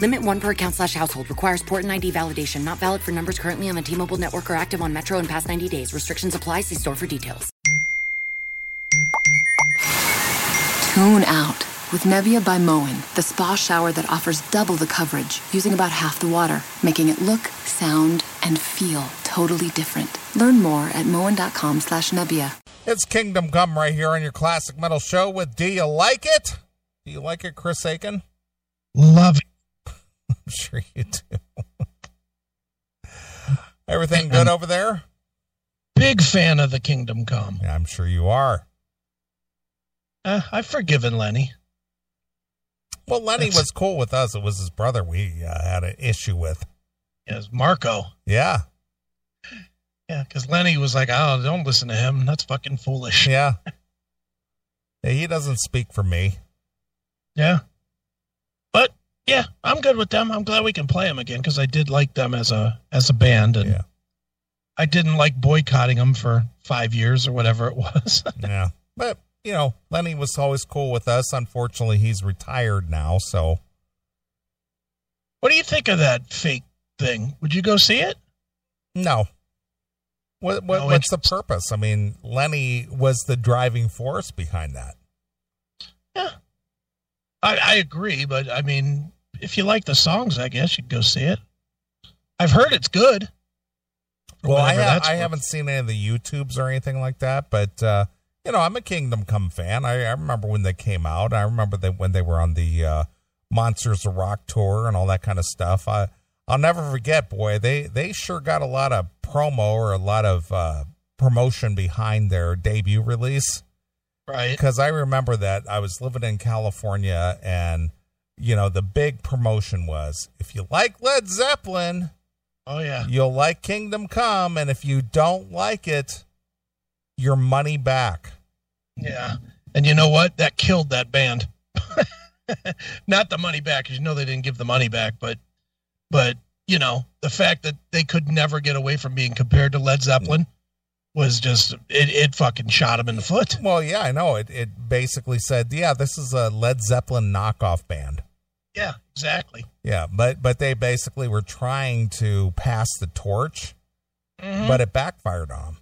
Limit one per account slash household. Requires port and ID validation. Not valid for numbers currently on the T-Mobile network or active on Metro in past 90 days. Restrictions apply. See store for details. Tune out with Nebia by Moen, the spa shower that offers double the coverage using about half the water, making it look, sound, and feel totally different. Learn more at moen.com slash Nebia. It's Kingdom Come right here on your Classic Metal Show with Do You Like It? Do you like it, Chris Akin? Love it. I'm sure you do. Everything good over there? Big fan of the Kingdom Come. Yeah, I'm sure you are. Uh, I've forgiven Lenny. Well, Lenny That's- was cool with us. It was his brother we uh, had an issue with. Yes, Marco. Yeah, Yeah, because Lenny was like, "Oh, don't listen to him. That's fucking foolish." yeah. yeah he doesn't speak for me. Yeah. But yeah, I'm good with them. I'm glad we can play them again because I did like them as a as a band, and Yeah. I didn't like boycotting them for five years or whatever it was. Yeah. But, you know, Lenny was always cool with us. Unfortunately, he's retired now. So, what do you think of that fake thing? Would you go see it? no. What, what, No what's the purpose? I mean, Lenny was the driving force behind that. Yeah. I, I agree, but I mean, if you like the songs, I guess you'd go see it. I've heard it's good. Well, I, ha- I haven't seen any of the YouTubes or anything like that, but uh, you know, I'm a Kingdom Come fan. I, I remember when they came out. I remember that when they were on the uh, Monsters of Rock tour and all that kind of stuff. I I'll never forget, boy. They they sure got a lot of promo or a lot of uh, promotion behind their debut release Right. because I remember that I was living in California and you know the big promotion was if you like Led Zeppelin Oh yeah. you'll like Kingdom Come, and if you don't like it, your money back. Yeah. And you know what? That killed that band. Not the money back, because you know they didn't give the money back, but but you know, the fact that they could never get away from being compared to Led Zeppelin was just it, it fucking shot them in the foot. Well, yeah, I know. It it basically said, yeah, this is a Led Zeppelin knockoff band. Yeah, exactly. Yeah, but but they basically were trying to pass the torch, Mhm. but it backfired on them.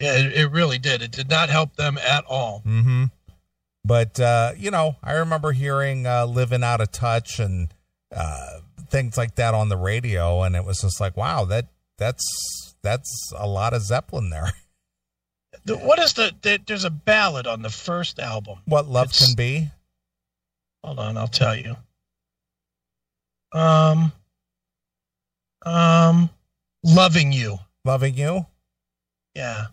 yeah, it, it really did. It did not help them at all. Mm-hmm. But uh, you know, I remember hearing uh, "Living Out of Touch" and uh, things like that on the radio, and it was just like, wow, that that's that's a lot of Zeppelin there. The, what is the, the? There's a ballad on the first album. what love It's- can be. Hold on, I'll tell you. Um, um, loving you. Loving you. Yeah,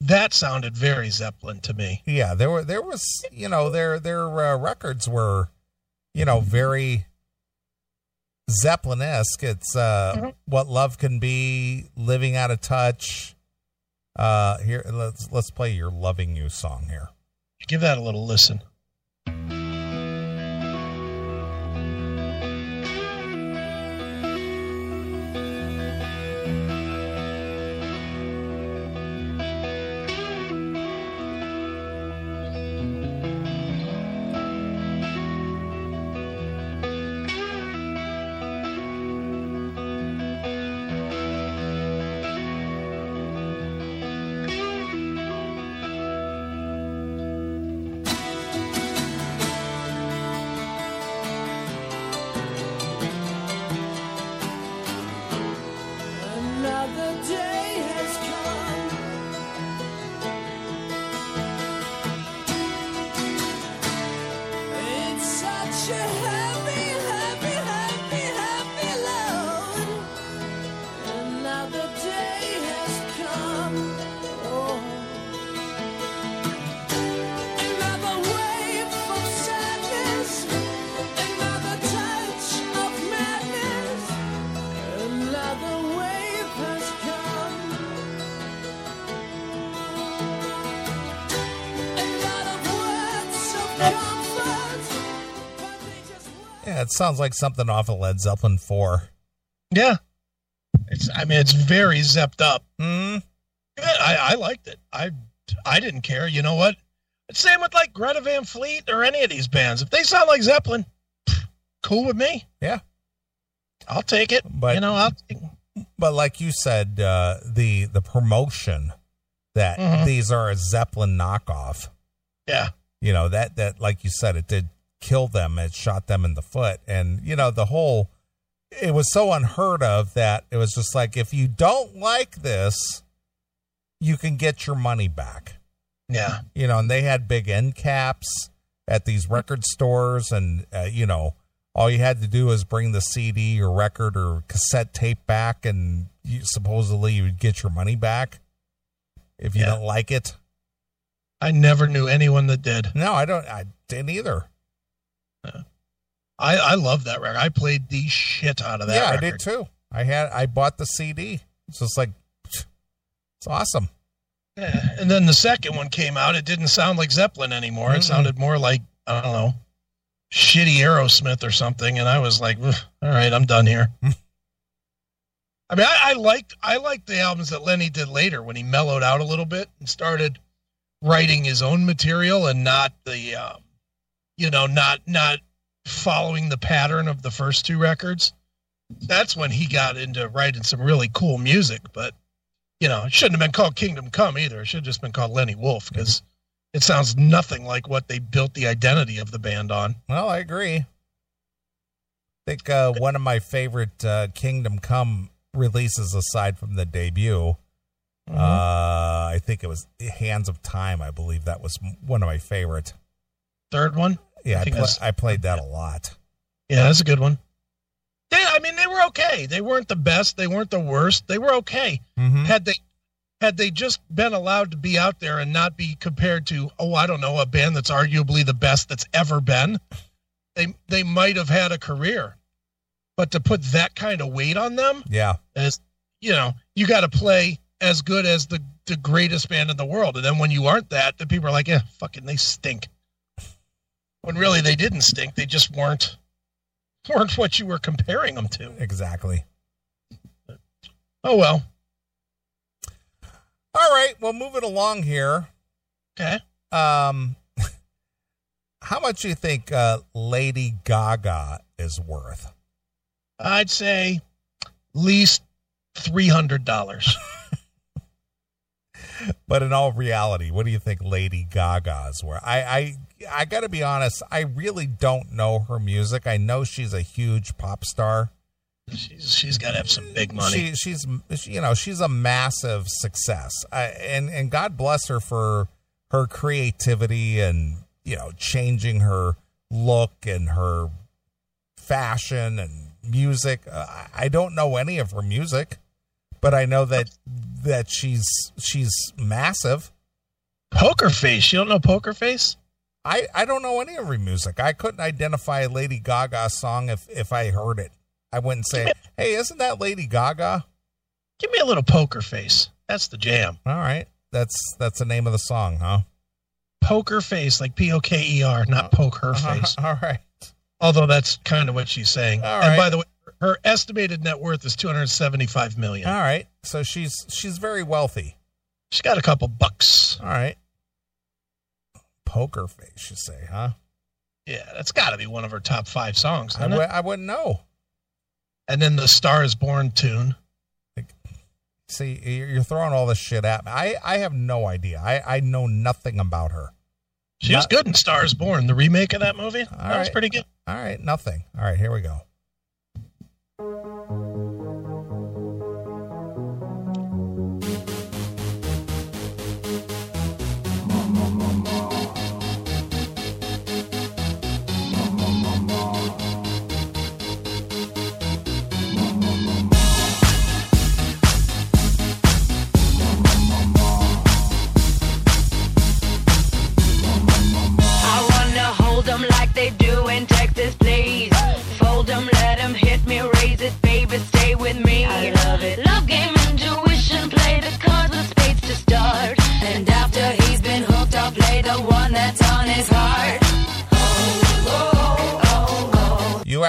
that sounded very Zeppelin to me. Yeah, there were there was you know their their uh, records were you know very Zeppelin esque. It's uh, Mhm. what love can be, living out of touch. Uh, here let's let's play your loving you song here. Give that a little listen. Yeah, it sounds like something off of Led Zeppelin 4. Yeah. It's I mean it's very zepped up. Mm, I, I liked it. I I didn't care. You know what? Same with like Greta Van Fleet or any of these bands. If they sound like Zeppelin, cool with me. Yeah. I'll take it. But- you know, I'll take, but like you said, uh, the the promotion that Mhm. these are a Zeppelin knockoff. yeah. You know that that like you said, it did kill them. It shot them in the foot, and you know the whole. It was so unheard of that it was just like if you don't like this, you can get your money back. Yeah. you know, and they had big end caps at these record stores, and uh, you know, all you had to do was bring the CD or record or cassette tape back, and you, supposedly you would get your money back if you Yeah. don't like it. I never knew anyone that did. No, I don't. I didn't either. I, I love that record. I played the shit out of that yeah, record. I did too. I had I bought the CD. So It's just like it's awesome. Yeah. And then the second one came out. It didn't sound like Zeppelin anymore. It Mhm. sounded more like, I don't know, shitty Aerosmith or something. And I was like, all right, I'm done here. I mean, I, I liked I liked the albums that Lenny did later when he mellowed out a little bit and started writing his own material and not the, um, you know, not not following the pattern of the first two records. That's when he got into writing some really cool music. But you know, it shouldn't have been called Kingdom Come either. It should have just been called Lenny Wolf because it sounds nothing like what they built the identity of the band on. Well, I agree. I think uh, one of my favorite uh, Kingdom Come releases, aside from the debut, Mm-hmm. uh, I think it was Hands of Time. I believe that was one of my favorite. Third one, Yeah, I I, think I played that a lot. yeah, that's a good one. They, I mean, they were okay. They weren't the best. They weren't the worst. They were okay. Mm-hmm. Had they had they just been allowed to be out there and not be compared to, oh, I don't know, a band that's arguably the best that's ever been, they they might have had a career. But to put that kind of weight on them, Yeah, as you know, you got to play as good as the the greatest band in the world, and then when you aren't that, then people are like, "Yeah, fucking, they stink." When really they didn't stink; they just weren't weren't what you were comparing them to. exactly. Oh well, All right, well, moving along here. okay. Um, how much do you think uh, Lady Gaga is worth? I'd say least three hundred dollars. But in all reality, what do you think Lady Gaga's worth? I, I, I got to be honest. I really don't know her music. I know she's a huge pop star. she's she's got to have some big money. She, she's, she- you know, she's a massive success, I, and and God bless her for her creativity and you know changing her look and her fashion and music. Uh, I- I don't know any of her music, but I know that that she's she's massive. Poker Face. You don't know Poker Face? I, I don't know any of her music. I couldn't identify a Lady Gaga song if, if I heard it. I wouldn't say, hey, isn't that Lady Gaga? Give me a little Poker Face. That's the jam. All right. That's that's the name of the song, huh? Poker Face, like P O K E R, not uh-huh. poke her face. All right. Although that's kind of what she's saying. All And right. by the way, her estimated net worth is 275 million. All right. So she's she's very wealthy. She's got a couple bucks. All right. Poker face, you say, huh? Yeah, that's got to be one of her top five songs. I it? I wouldn't know. And then the Star is Born tune. See, you're throwing all this shit at me. I, I have no idea. I, I know nothing about her. She was good in Star is Born, the remake of that movie. that was pretty good. All right, nothing. All right, here we go.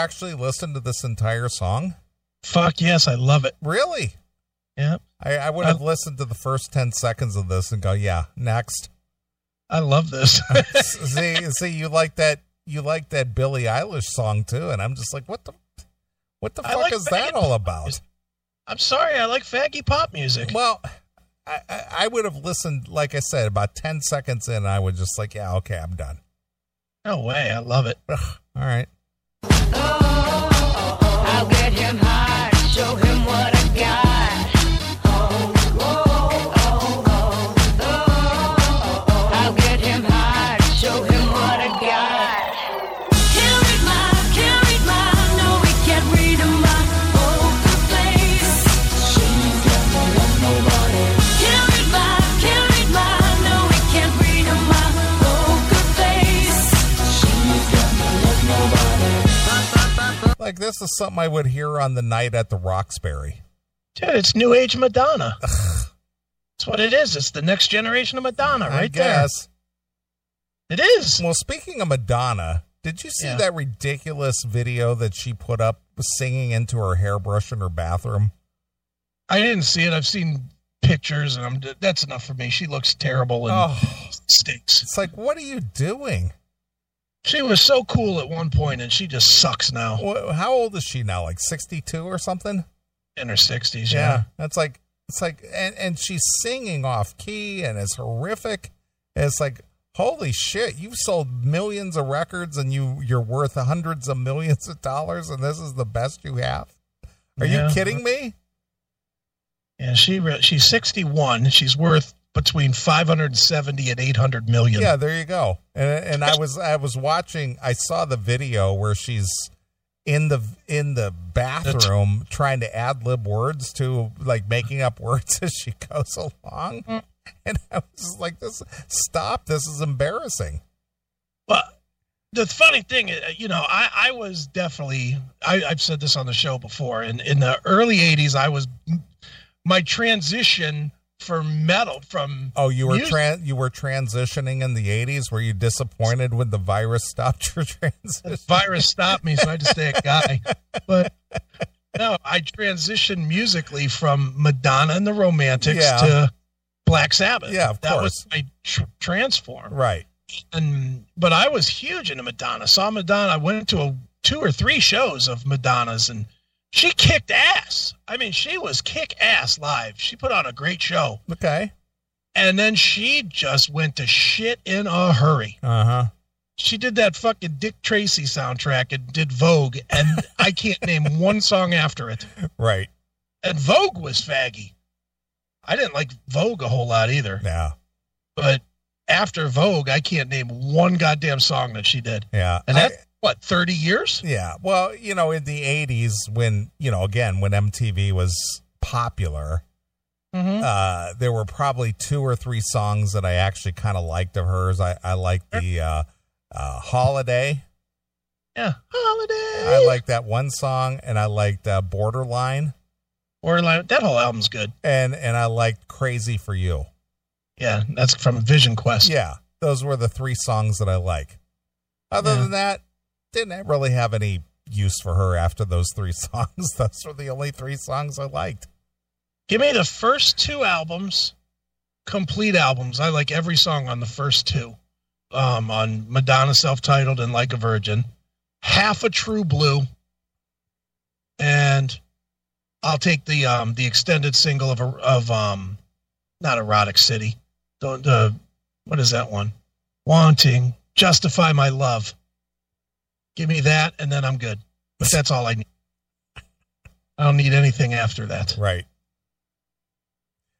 Actually listened to this entire song? Fuck yes, I love it. Really? Yeah, I, I would have listened to the first 10 seconds of this and go, yeah, next. I love this. see, see, you like that, you like that Billie Eilish song too. And I'm just like, what the, what the I fuck like is that all about? I'm sorry, I like faggy pop music. Well, I, I, I would have listened, like I said, about 10 seconds in, I would just like, yeah, okay, I'm done. No way, I love it. All right. I'll get him hard, show him Like this is something I would hear on the night at the Roxbury. Dude, it's new age Madonna. That's what it is. It's the next generation of Madonna, I right there. It is. Well, speaking of Madonna, did you see Yeah. that ridiculous video that she put up singing into her hairbrush in her bathroom? I didn't see it. I've seen pictures, and I'm. That's enough for me. She looks terrible and Oh, stinks. it's like, what are you doing? She was so cool at one point, and she just sucks now How old is she now? Like 62 or something? in her sixties. Yeah. Yeah. That's like, it's like, and, and she's singing off key and it's horrific. And it's like, holy shit, you've sold millions of records and you, you're worth hundreds of millions of dollars and this is the best you have? Are Yeah. you kidding me? And she re- she's sixty one. She's worth between five hundred seventy and eight hundred million. Yeah, there you go. And and I was I was watching. I saw the video where she's in the in the bathroom trying to ad lib words to like making up words as she goes along. And I was like, "This stop! This is embarrassing." But the funny thing, uh, you know, I, I was definitely, I, I've said this on the show before. In, in the early 80s, I was, my transition for metal from. Oh, you were music- tran you were transitioning in the '80s. Were you disappointed when the virus stopped your transition? virus stopped me, so I had to stay a guy. But no, I transitioned musically from Madonna and the Romantics Yeah. to Black Sabbath. Yeah, of that course. was my tr- transform. Right. And but I was huge into Madonna. Saw Madonna. I went to a, two or three shows of Madonna's, and she kicked ass. I mean, she was kick ass live. She put on a great show, Okay. and then she just went to shit in a hurry. Uh huh. She did that fucking Dick Tracy soundtrack and did Vogue, and I can't name one song after it. Right. And Vogue was faggy. I didn't like Vogue a whole lot either, Yeah. but after Vogue, I can't name one goddamn song that she did. Yeah. And I- that's what thirty years. Yeah. Well, you know, in the 80s, when, you know, again, when MTV was popular, Mm-hmm. uh, there were probably two or three songs that I actually kind of liked of hers. I, I liked the uh, uh, Holiday. Yeah, holiday. I like that one song, and I liked uh, Borderline, or like that whole album's good. and and I liked Crazy for You. Yeah, that's from Vision Quest. Yeah, those were the three songs that I like. Other Yeah. than that, didn't really have any use for her after those three songs. Those were the only three songs I liked. Give me the first two albums, complete albums. I like every song on the first two. Um, on Madonna self-titled and Like a Virgin, Half a True Blue, and I'll take the um the extended single of of um not Erotic City. Don't uh, what is that one? Wanting Justify My Love. Give me that, and then I'm good. But that's all I need. I don't need anything after that. Right.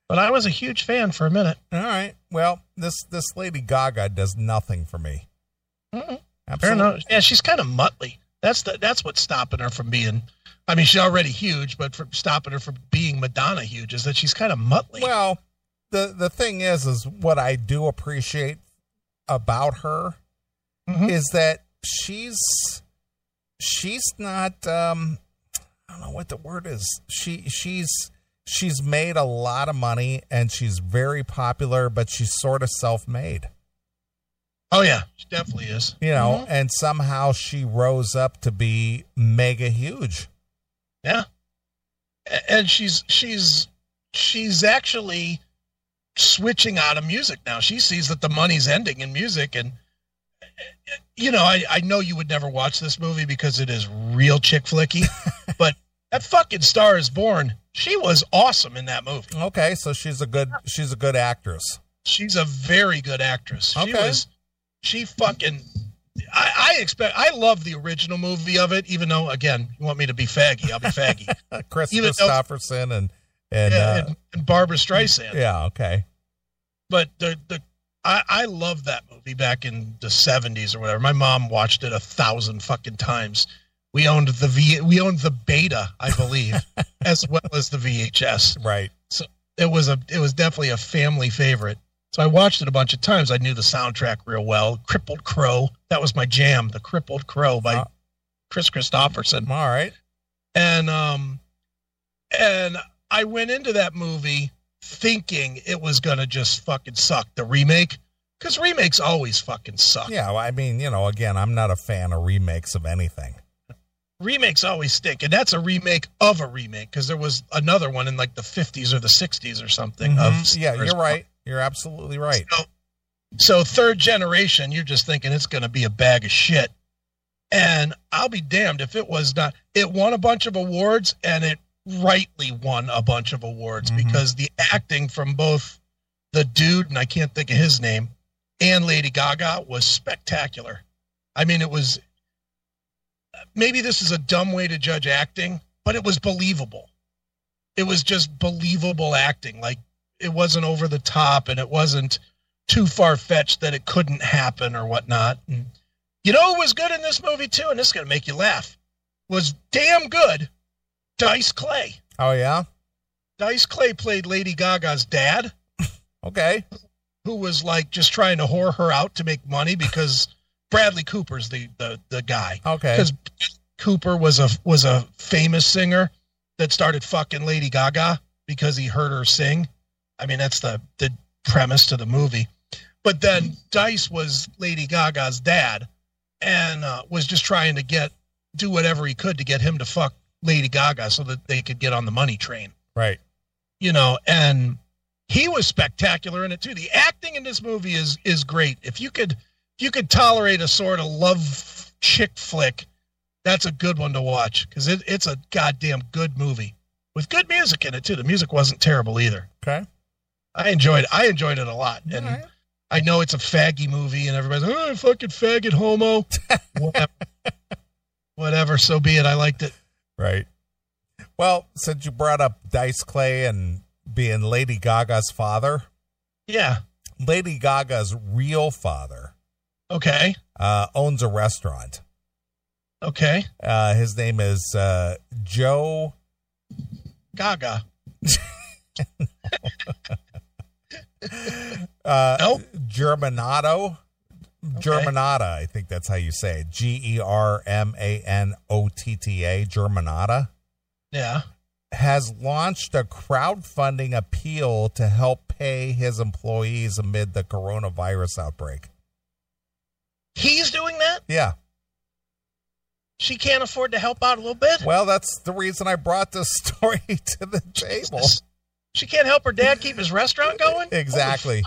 But I was a huge fan for a minute. All right. Well, this this Lady Gaga does nothing for me. Mhm. Fair Absolutely. enough. Yeah, she's kind of muttly. That's the that's what's stopping her from being. I mean, she's already huge, but from stopping her from being Madonna huge is that she's kind of muttly. Well, the the thing is, is what I do appreciate about her Mhm. is that she's she's not um I don't know what the word is. She she's she's made a lot of money and she's very popular, but she's sort of self made. Oh yeah, she definitely is. You know, Mm-hmm. and somehow she rose up to be mega huge. Yeah. And she's she's she's actually switching out of music now. She sees that the money's ending in music and you know, I, I know you would never watch this movie because it is real chick flicky, but that fucking Star is Born, she was awesome in that movie. Okay, so she's a good she's a good actress. She's a very good actress. She Okay. was she fucking I, I expect I love the original movie of it, even though again, you want me to be faggy, I'll be faggy. Kris Even though- Kristofferson and and yeah, uh, and, and Barbra Streisand. yeah, okay. but the the I, I love that movie back in the seventies or whatever. My mom watched it a thousand fucking times. We owned the V we owned the beta, I believe, as well as the VHS. Right. So it was a it was definitely a family favorite. So I watched it a bunch of times. I knew the soundtrack real well. Crippled Crow, that was my jam. The Crippled Crow by Uh. Kris Kristofferson All right. and um and I went into that movie thinking it was gonna just fucking suck the remake because remakes always fucking suck. Yeah, well, I mean, you know, again, I'm not a fan of remakes of anything. Remakes always stick, and that's a remake of a remake because there was another one in like the 50s or the 60s or something. Of Mhm. Yeah, you're right. You're absolutely right. So, so third generation, you're just thinking it's going to be a bag of shit. And I'll be damned if it was not. It won a bunch of awards, and it rightly won a bunch of awards Mhm. because the acting from both the dude and I can't think of his name and Lady Gaga was spectacular. I mean, it was maybe this is a dumb way to judge acting, but it was believable. It was just believable acting. Like it wasn't over the top and it wasn't too far fetched that it couldn't happen or whatnot. And you know who was good in this movie too, and this is gonna make you laugh, was damn good. Dice Clay. Oh yeah. Dice Clay played Lady Gaga's dad, Okay. Who was like just trying to whore her out to make money because Bradley Cooper's the the, the guy. Okay. Because Cooper was a was a famous singer that started fucking Lady Gaga because he heard her sing. I mean, that's the the premise to the movie. But then Dice was Lady Gaga's dad, and uh, was just trying to get do whatever he could to get him to fuck Lady Gaga so that they could get on the money train. Right. You know, and he was spectacular in it too. The acting in this movie is is great. If you could if you could tolerate a sort of love chick flick, that's a good one to watch because it, it's a goddamn good movie with good music in it too. The music wasn't terrible either. Okay. I enjoyed I enjoyed it a lot, and right. I know it's a faggy movie, and everybody's like, oh, fucking faggot homo. Whatever. Whatever. So be it. I liked it. Right. Well, since you brought up Dice Clay and being Lady Gaga's father, Yeah. Lady Gaga's real father Okay. uh, owns a restaurant. Okay. Uh, his name is uh, Joe. Gaga. Uh, Nope. Germanato. Germanotta, I think that's how you say it. G E R M A N O T T A, Germanotta, Yeah. Has launched a crowdfunding appeal to help pay his employees amid the coronavirus outbreak. He's doing that. Yeah. She can't afford to help out a little bit. Well, that's the reason I brought this story to the table. She can't help her dad keep his restaurant going. Exactly.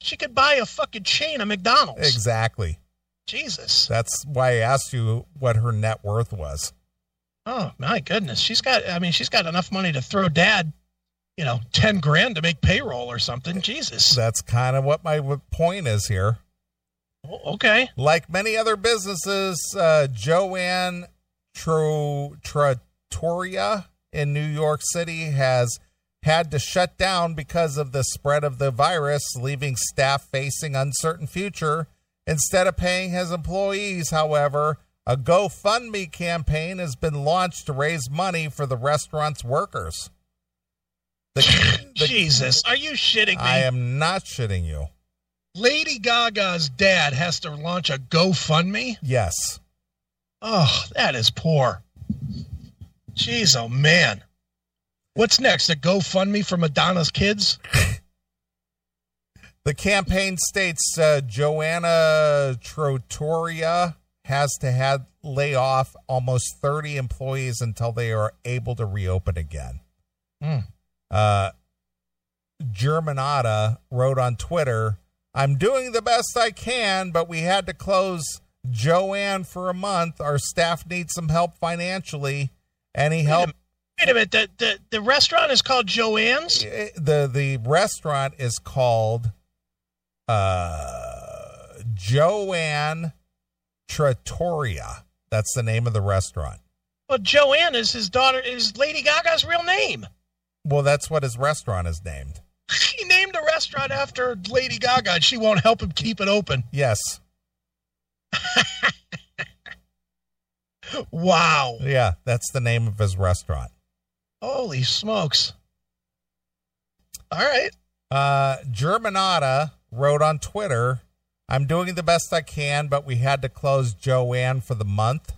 She could buy a fucking chain of McDonald's. Exactly. Jesus. That's why I asked you what her net worth was. Oh my goodness. She's got. I mean, she's got enough money to throw dad. You know, ten grand to make payroll or something. Jesus. That's kind of what my point is here. O- Okay. Like many other businesses, uh, Joanne Tro- Trattoria in New York City has had to shut down because of the spread of the virus, leaving staff facing uncertain future. Instead of paying his employees, however, a GoFundMe campaign has been launched to raise money for the restaurant's workers. The, the- Jesus. Are you shitting me? I am not shitting you. Lady Gaga's dad has to launch a GoFundMe. Yes. Oh, that is poor. Jeez, oh man. What's next? A GoFundMe for Madonna's kids? The campaign states uh, Joanna Trattoria has to have lay off almost 30 employees until they are able to reopen again. Hmm. Uh, Germanotta wrote on Twitter, I'm doing the best I can, but we had to close Joanne for a month. Our staff needs some help financially. Any help? Wait a minute. The, the, the restaurant is called Joanne's? Eh, The the restaurant is called uh, Joanne Trattoria. That's the name of the restaurant. Well, Joanne is his daughter, is Lady Gaga's real name. Well, that's what his restaurant is named. He named a restaurant after Lady Gaga, and she won't help him keep it open. Yes. Wow. Yeah, that's the name of his restaurant. Holy smokes. All right. Uh, Germanotta wrote on Twitter, I'm doing the best I can, but we had to close Joanne for the month.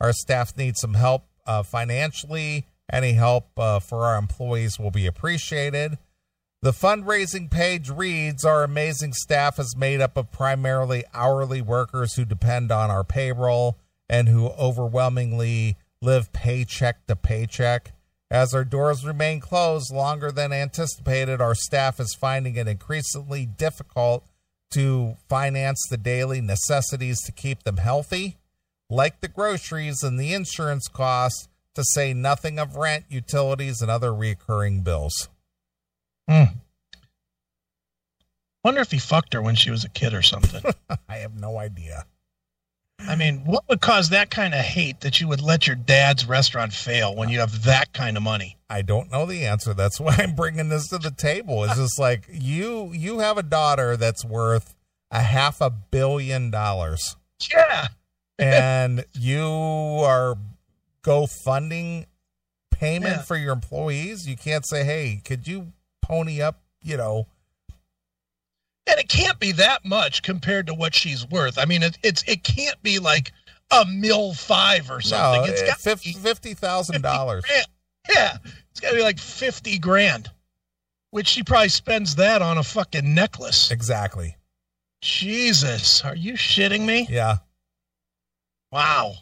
Our staff needs some help uh, financially. Any help uh, for our employees will be appreciated. The fundraising page reads Our amazing staff is made up of primarily hourly workers who depend on our payroll and who overwhelmingly live paycheck to paycheck. As our doors remain closed longer than anticipated, our staff is finding it increasingly difficult to finance the daily necessities to keep them healthy, like the groceries and the insurance costs, to say nothing of rent, utilities, and other recurring bills. Hmm. Wonder if he fucked her when she was a kid or something. I have no idea. I mean, what would cause that kind of hate that you would let your dad's restaurant fail when you have that kind of money? I don't know the answer. That's why I'm bringing this to the table. It's just like you you have a daughter that's worth a half a billion dollars Yeah. and you are GoFunding payment Yeah. for your employees. You can't say, "Hey, could you pony up?" You know, And it can't be that much compared to what she's worth. I mean, it, it's it can't be like a mil five or something. no, it's eh, got fifty thousand dollars. Yeah, it's got to be like fifty grand, which she probably spends that on a fucking necklace. Exactly. Jesus, are you shitting me? Yeah. Wow.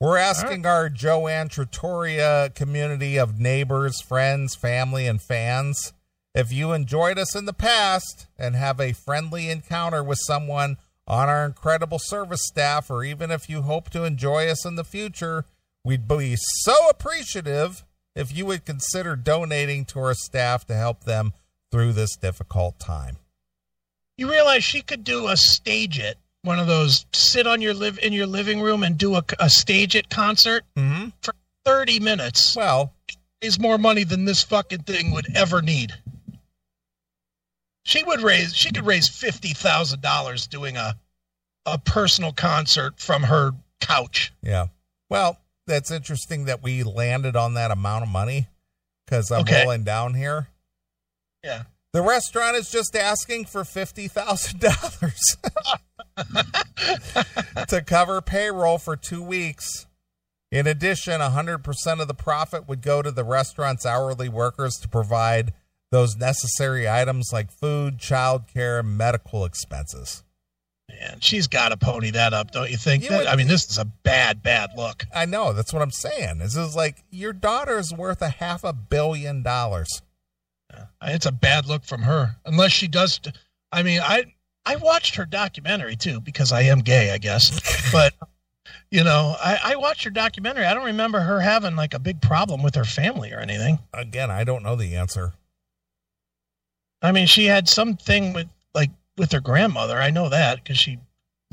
We're asking our Joanne Trattoria community of neighbors, friends, family, and fans if you enjoyed us in the past and have a friendly encounter with someone on our incredible service staff, or even if you hope to enjoy us in the future, we'd be so appreciative if you would consider donating to our staff to help them through this difficult time. You realize she could do a StageIt, one of those sit on your live in your living room and do a, a StageIt concert Mm-hmm. for thirty minutes. Well, Is more money than this fucking thing would ever need. She would raise. She could raise fifty thousand dollars doing a a personal concert from her couch. Yeah. Well, that's interesting that we landed on that amount of money because I'm Okay. rolling down here. Yeah. The restaurant is just asking for fifty thousand dollars to cover payroll for two weeks. In addition, hundred percent of the profit would go to the restaurant's hourly workers to provide those necessary items like food, childcare, medical expenses. Man, she's got to pony that up, don't you think? You That- would- I mean, this is a bad, bad look. I know that's what I'm saying. This is like your daughter's worth a half a billion dollars. Uh, it's a bad look from her, unless she does. I mean, I I watched her documentary too because I am gay, I guess. But you know, I, I watched her documentary. I don't remember her having like a big problem with her family or anything. Again, I don't know the answer. I mean, she had something with like with her grandmother. I know that because she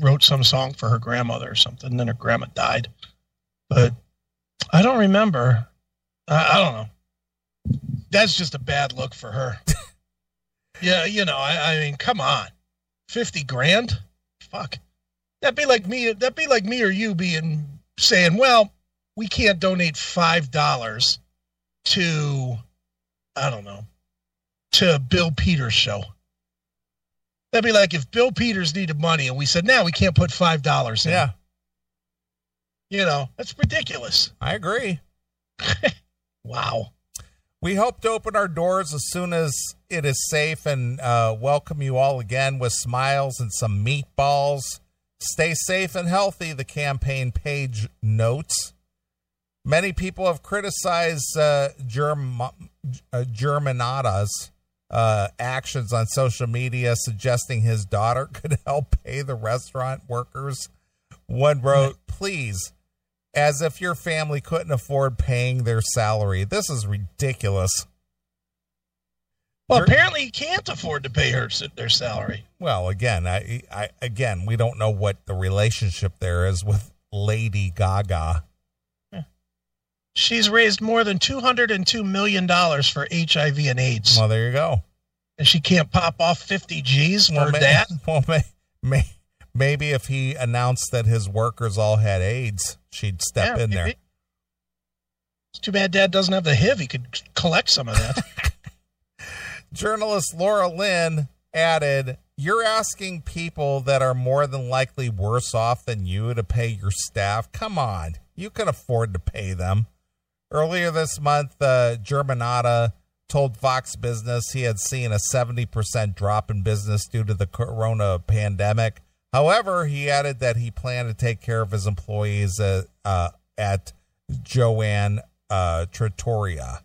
wrote some song for her grandmother or something. And then her grandma died, but I don't remember. I, I don't know. That's just a bad look for her. yeah, you know. I, I mean, come on, fifty grand. Fuck. That'd be like me. That'd be like me or you being saying, "Well, we can't donate five dollars to, I don't know, to Bill Peters show. That'd be like if Bill Peters needed money and we said, now we can't put five dollars in. Yeah, You know, that's ridiculous. I agree. Wow. We hope to open our doors as soon as it is safe and uh, welcome you all again with smiles and some meatballs. Stay safe and healthy, the campaign page notes. Many people have criticized uh, Germ- uh, Germanotta's uh, actions on social media, suggesting his daughter could help pay the restaurant workers. One wrote, please, as if your family couldn't afford paying their salary. This is ridiculous. Well, You're- apparently he can't afford to pay her their salary. Well, again, I, I again, we don't know what the relationship there is with Lady Gaga. She's raised more than $202 million for HIV and AIDS. Well, there you go. and she can't pop off 50 G's for Well, may- that. well may, may, maybe if he announced that his workers all had AIDS, she'd step Yeah, in there. It's too bad dad doesn't have the HIV. He could collect some of that. Journalist Laura Lynn added, You're asking people that are more than likely worse off than you to pay your staff? Come on. You can afford to pay them. Earlier this month, uh, Germanotta told Fox Business he had seen a 70% drop in business due to the corona pandemic. However, he added that he planned to take care of his employees uh, uh, at Joanne uh, Trattoria.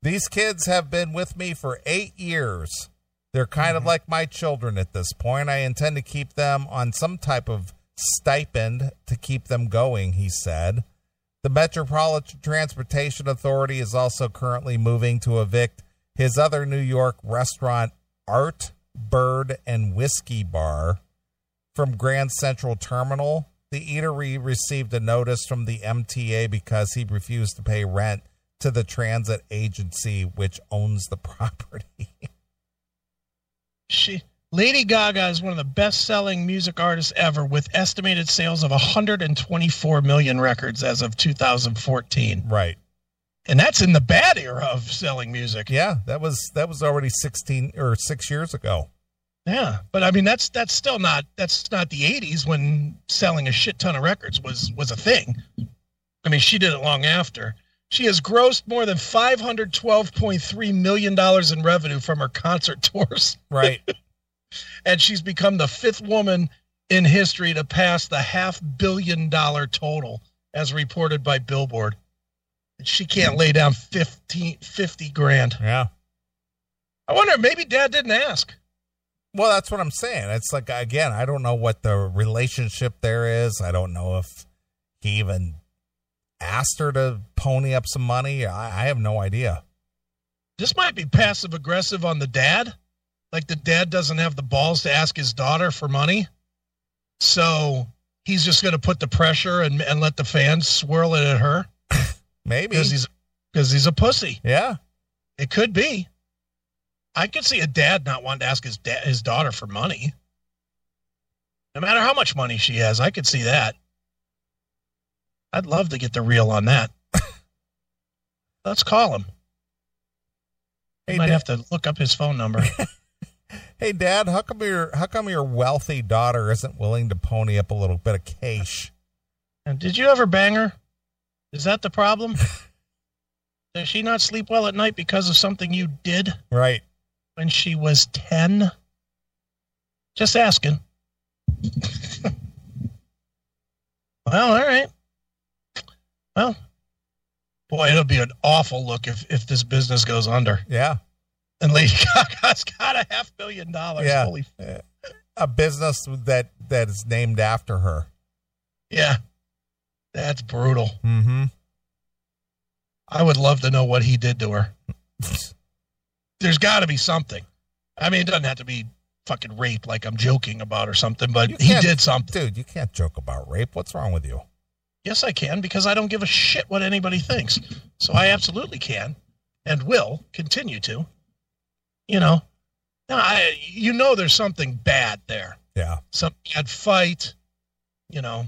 These kids have been with me for eight years. They're kind of like my children at this point. I intend to keep them on some type of stipend to keep them going, he said. The Metropolitan Transportation Authority is also currently moving to evict his other New York restaurant, Art, Bird, and Whiskey Bar, from Grand Central Terminal. The eatery received a notice from the MTA because he refused to pay rent to the transit agency which owns the property. she Lady Gaga is one of the best-selling music artists ever with estimated sales of 124 million records as of 2014. right. And that's in the bad era of selling music. Yeah, that was that was already 16 or 6 years ago. Yeah, but I mean that's that's still not that's not the 80s when selling a shit ton of records was was a thing. I mean, she did it long after. She has grossed more than 512.3 million dollars in revenue from her concert tours. Right. and she's become the fifth woman in history to pass the half billion dollar total as reported by Billboard. She can't lay down 15, 50 grand. yeah. I wonder, maybe dad didn't ask. Well, that's what I'm saying. It's like again, I don't know what the relationship there is. I don't know if he even asked her to pony up some money. I, I have no idea. This might be passive aggressive on the dad. Like the dad doesn't have the balls to ask his daughter for money. So he's just going to put the pressure and, and let the fans swirl it at her Maybe. because he's, because he's a pussy. yeah. It could be. I could see a dad not wanting to ask his da- his daughter for money. No matter how much money she has, I could see that. I'd love to get the real on that. Let's call him. I Hey, might Dad- have to look up his phone number. Hey, Dad, how come your how come your wealthy daughter isn't willing to pony up a little bit of cash? and did you ever bang her? Is that the problem? Does she not sleep well at night because of something you did Right. when she was 10? Just asking. well, all right. Well, boy, it'll be an awful look if, if this business goes under. Yeah. And Lady Gaga's got a half billion dollars. Yeah. Holy, A business that that is named after her. yeah. That's brutal. Mm-hmm. I would love to know what he did to her. There's got to be something. I mean, it doesn't have to be fucking rape like I'm joking about or something, but he did something. Dude, you can't joke about rape. What's wrong with you? Yes, I can because I don't give a shit what anybody thinks. So I absolutely can and will continue to. You know, I, you know, there's something bad there. Yeah. Some bad fight. You know,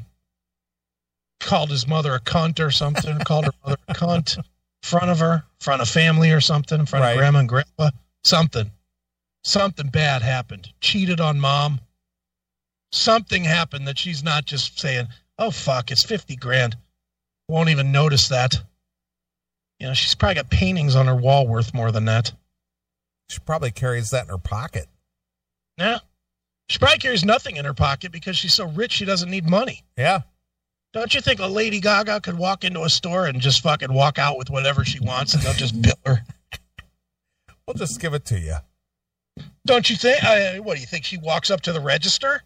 called his mother a cunt or something. called her mother a cunt in front of her, in front of family or something, in front Right. of grandma and grandpa. Something, something bad happened. Cheated on mom. Something happened that she's not just saying, "Oh fuck, it's fifty grand." Won't even notice that. You know, she's probably got paintings on her wall worth more than that. She probably carries that in her pocket. Yeah. She probably carries nothing in her pocket because she's so rich she doesn't need money. Yeah. Don't you think a Lady Gaga could walk into a store and just fucking walk out with whatever she wants and they'll just bill her? We'll just give it to you. Don't you think? I, what do you think? She walks up to the register?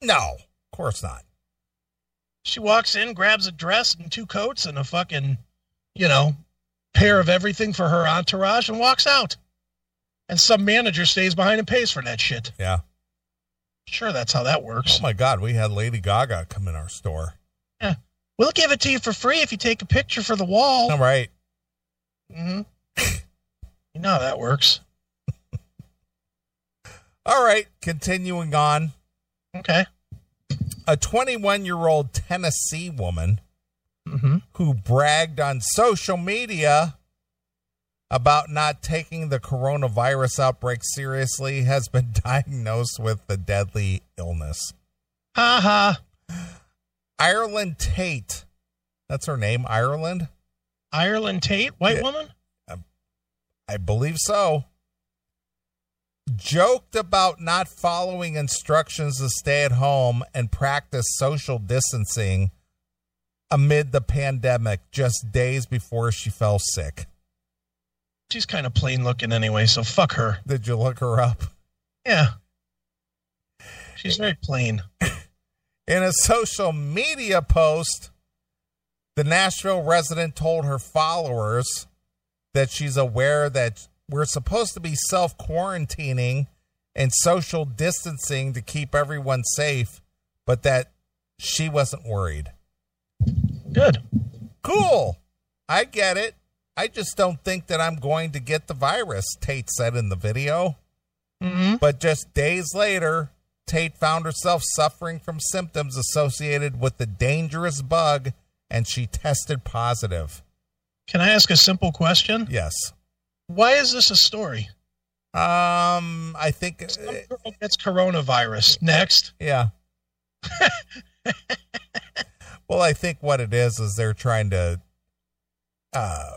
No, of course not. She walks in, grabs a dress and two coats and a fucking, you know, pair of everything for her entourage and walks out. And some manager stays behind and pays for that shit. Yeah. Sure, that's how that works. Oh my God, we had Lady Gaga come in our store. Yeah. We'll give it to you for free if you take a picture for the wall. All right. hmm you know how that works. All right. Continuing on. Okay. A 21 year old Tennessee woman hmm who bragged on social media about not taking the coronavirus outbreak seriously has been diagnosed with the deadly illness. Ha ha. Ireland Tate. That's her name, Ireland? Ireland Tate, white Yeah. woman? Um, I believe so. Joked about not following instructions to stay at home and practice social distancing amid the pandemic just days before she fell sick. She's kind of plain looking anyway, so fuck her. Did you look her up? Yeah. She's very plain. In a social media post, the Nashville resident told her followers that she's aware that we're supposed to be self quarantining and social distancing to keep everyone safe, but that she wasn't worried. Good. Cool. I get it. I just don't think that I'm going to get the virus, Tate said in the video. hmm But just days later, Tate found herself suffering from symptoms associated with the dangerous bug and she tested positive. Can I ask a simple question? Yes. Why is this a story? Um, I think, Some uh, coronavirus. Next. yeah. well, I think what it is is they're trying to uh,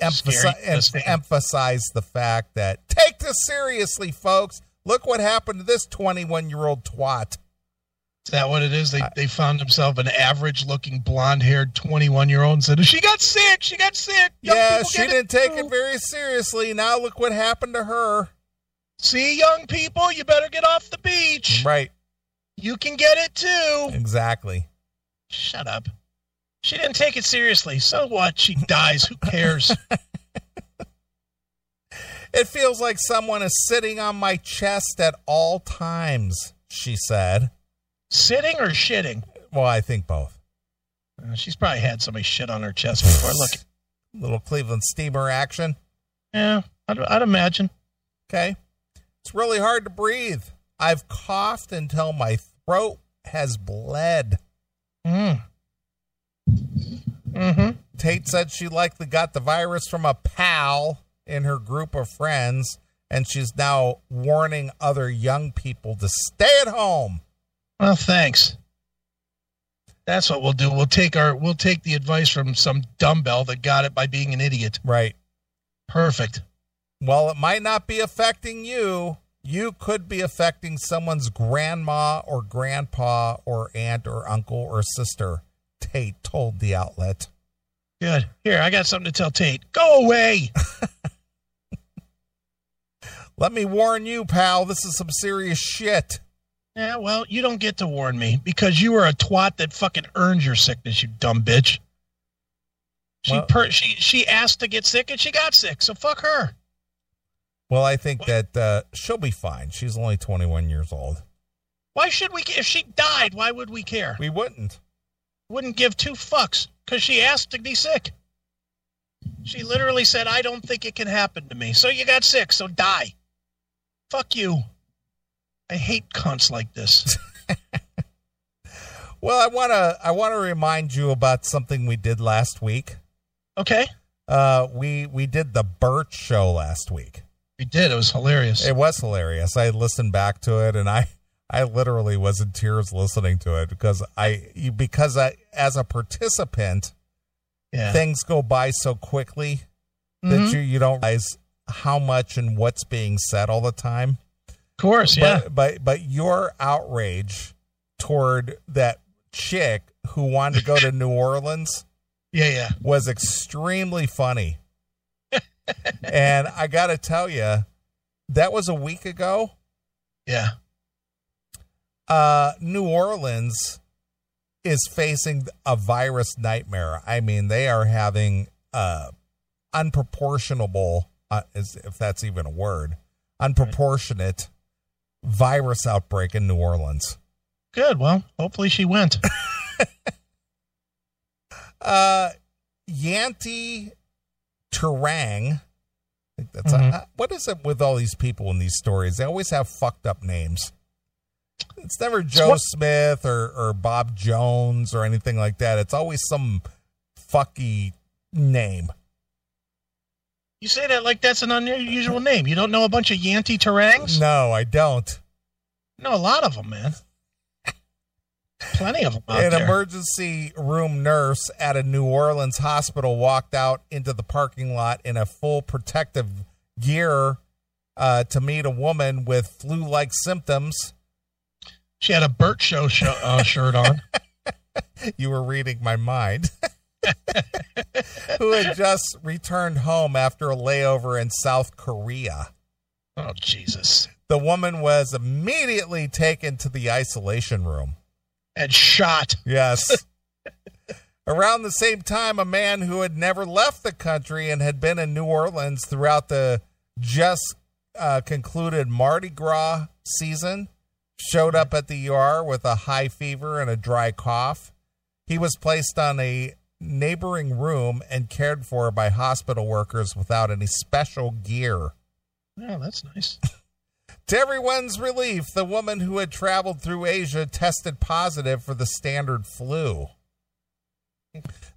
emphasize, emphasize the fact that take this seriously, folks. Look what happened to this 21 year old twat. Is that what it is? They they found themselves an average looking blonde haired 21 year old and said, She got sick. She got sick. Young yeah, people she didn't take too." it very seriously. Now look what happened to her. See, young people, you better get off the beach. Right. You can get it too. Exactly. Shut up. She didn't take it seriously. So what? She dies. Who cares? It feels like someone is sitting on my chest at all times, she said. Sitting or shitting? Well, I think both. Uh, she's probably had somebody shit on her chest before. Look, Little Cleveland steamer action. yeah, I'd, I'd imagine. Okay. It's really hard to breathe. I've coughed until my throat has bled. Mm. Mm-hmm. Tate said she likely got the virus from a pal in her group of friends, and she's now warning other young people to stay at home. Well, thanks. That's what we'll do. We'll take our we'll take the advice from some dumbbell that got it by being an idiot. Right. Perfect. While it might not be affecting you, you could be affecting someone's grandma or grandpa or aunt or uncle or sister, Tate told the outlet. Good. Here, I got something to tell Tate. Go away. Let me warn you, pal, this is some serious shit. yeah, well, you don't get to warn me because you were a twat that fucking earned your sickness, you dumb bitch. She Well- per- she she asked to get sick and she got sick, so fuck her. Well, I think that uh, she'll be fine. She's only 21 years old. Why should we care? If she died, why would we care? We wouldn't. Wouldn't give two fucks because she asked to be sick. She literally said, I don't think it can happen to me. So you got sick, so die. Fuck you. I hate cunts like this. Well, I want to I want to remind you about something we did last week. Okay? Uh, we we did the Burt show last week. We did. It was hilarious. It was hilarious. I listened back to it, and I I literally was in tears listening to it because I because I as a participant, Yeah. things go by so quickly Mhm. that you you don't realize how much and what's being said all the time. of course, yeah. But but but your outrage toward that chick who wanted to go to New Orleans yeah, yeah. was extremely funny. and I got to tell you, that was a week ago. Yeah. Uh, New Orleans is facing a virus nightmare. I mean, they are having uh, unproportionable, uh, if that's even a word, unproportionate virus outbreak in New Orleans. Good. Well, hopefully she went. Uh, Yanti Turang. I think that's Mhm. uh, what is it with all these people in these stories? They always have fucked up names. It's never Joe what- Smith or, or Bob Jones or anything like that. It's always some fucky name. You say that like that's an unusual name. You don't know a bunch of Yanti Turangs? No, I don't. No, a lot of them, man. Plenty of them An there. emergency room nurse at a New Orleans hospital walked out into the parking lot in a full protective gear uh, to meet a woman with flu like symptoms. She had a Burt Show sh- uh, shirt on. You were reading my mind. Who had just returned home after a layover in South Korea. Oh, Jesus. The woman was immediately taken to the isolation room. And shot. Yes. Around the same time, a man who had never left the country and had been in New Orleans throughout the just uh, concluded Mardi Gras season showed up at the ER with a high fever and a dry cough. He was placed on a neighboring room and cared for by hospital workers without any special gear. Oh, that's nice. To everyone's relief, the woman who had traveled through Asia tested positive for the standard flu.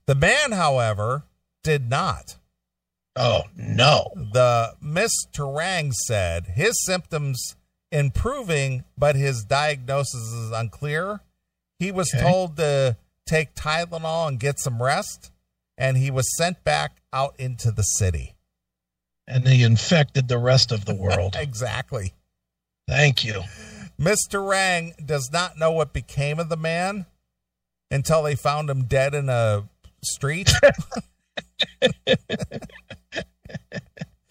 The man, however, did not. Oh, no. The Miss Turang said his symptoms improving, but his diagnosis is unclear. He was Okay. told to take Tylenol and get some rest, and he was sent back out into the city. And he infected the rest of the world. Exactly. Thank you. Mr. Rang does not know what became of the man until they found him dead in a street.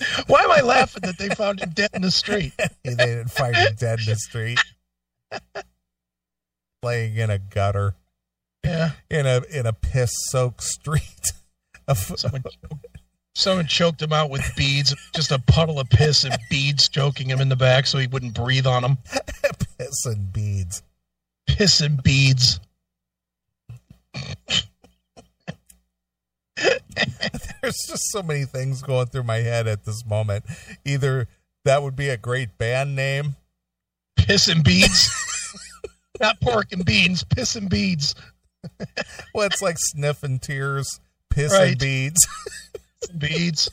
Why am I laughing that they found him dead in the street? they didn't find him dead in the street. Laying in a gutter Yeah. in a in a piss soaked street. Someone, someone choked him out with beads, just a puddle of piss and beads choking him in the back so he wouldn't breathe on them. piss and beads. Piss and beads. There's just so many things going through my head at this moment. Either that would be a great band name. Piss and beads. Not pork and beans, piss and beads. Well, it's like sniffing tears, piss Right. and beads. Beads.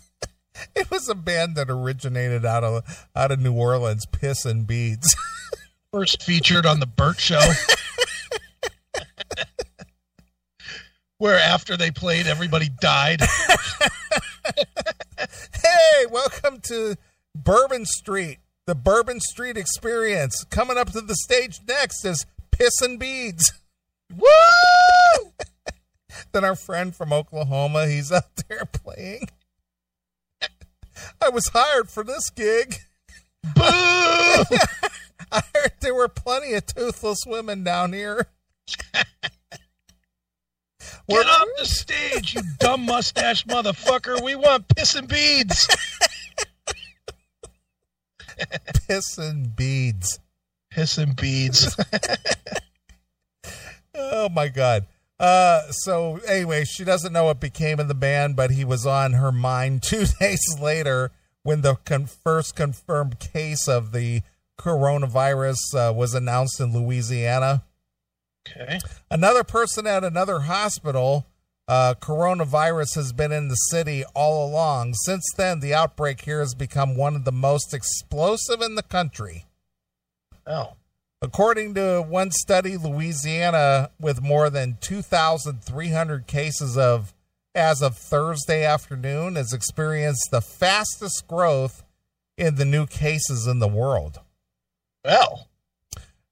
It was a band that originated out of out of New Orleans, Piss and Beads. First featured on the Burt Show. Where after they played, everybody died. hey, welcome to Bourbon Street, the Bourbon Street Experience. Coming up to the stage next is Piss and Beads. Woo! Then our friend from Oklahoma, he's out there playing. I was hired for this gig. Boo! I heard there were plenty of toothless women down here. Get off the stage, you dumb mustache motherfucker. We want piss and beads. Piss and Beads. Piss and beads. Oh my god. Uh so anyway, she doesn't know what became of the band, but he was on her mind 2 days later when the con- first confirmed case of the coronavirus uh, was announced in Louisiana. Okay. Another person at another hospital, uh, coronavirus has been in the city all along. Since then, the outbreak here has become one of the most explosive in the country. Oh. According to one study, Louisiana, with more than 2,300 cases of as of Thursday afternoon, has experienced the fastest growth in the new cases in the world. Well,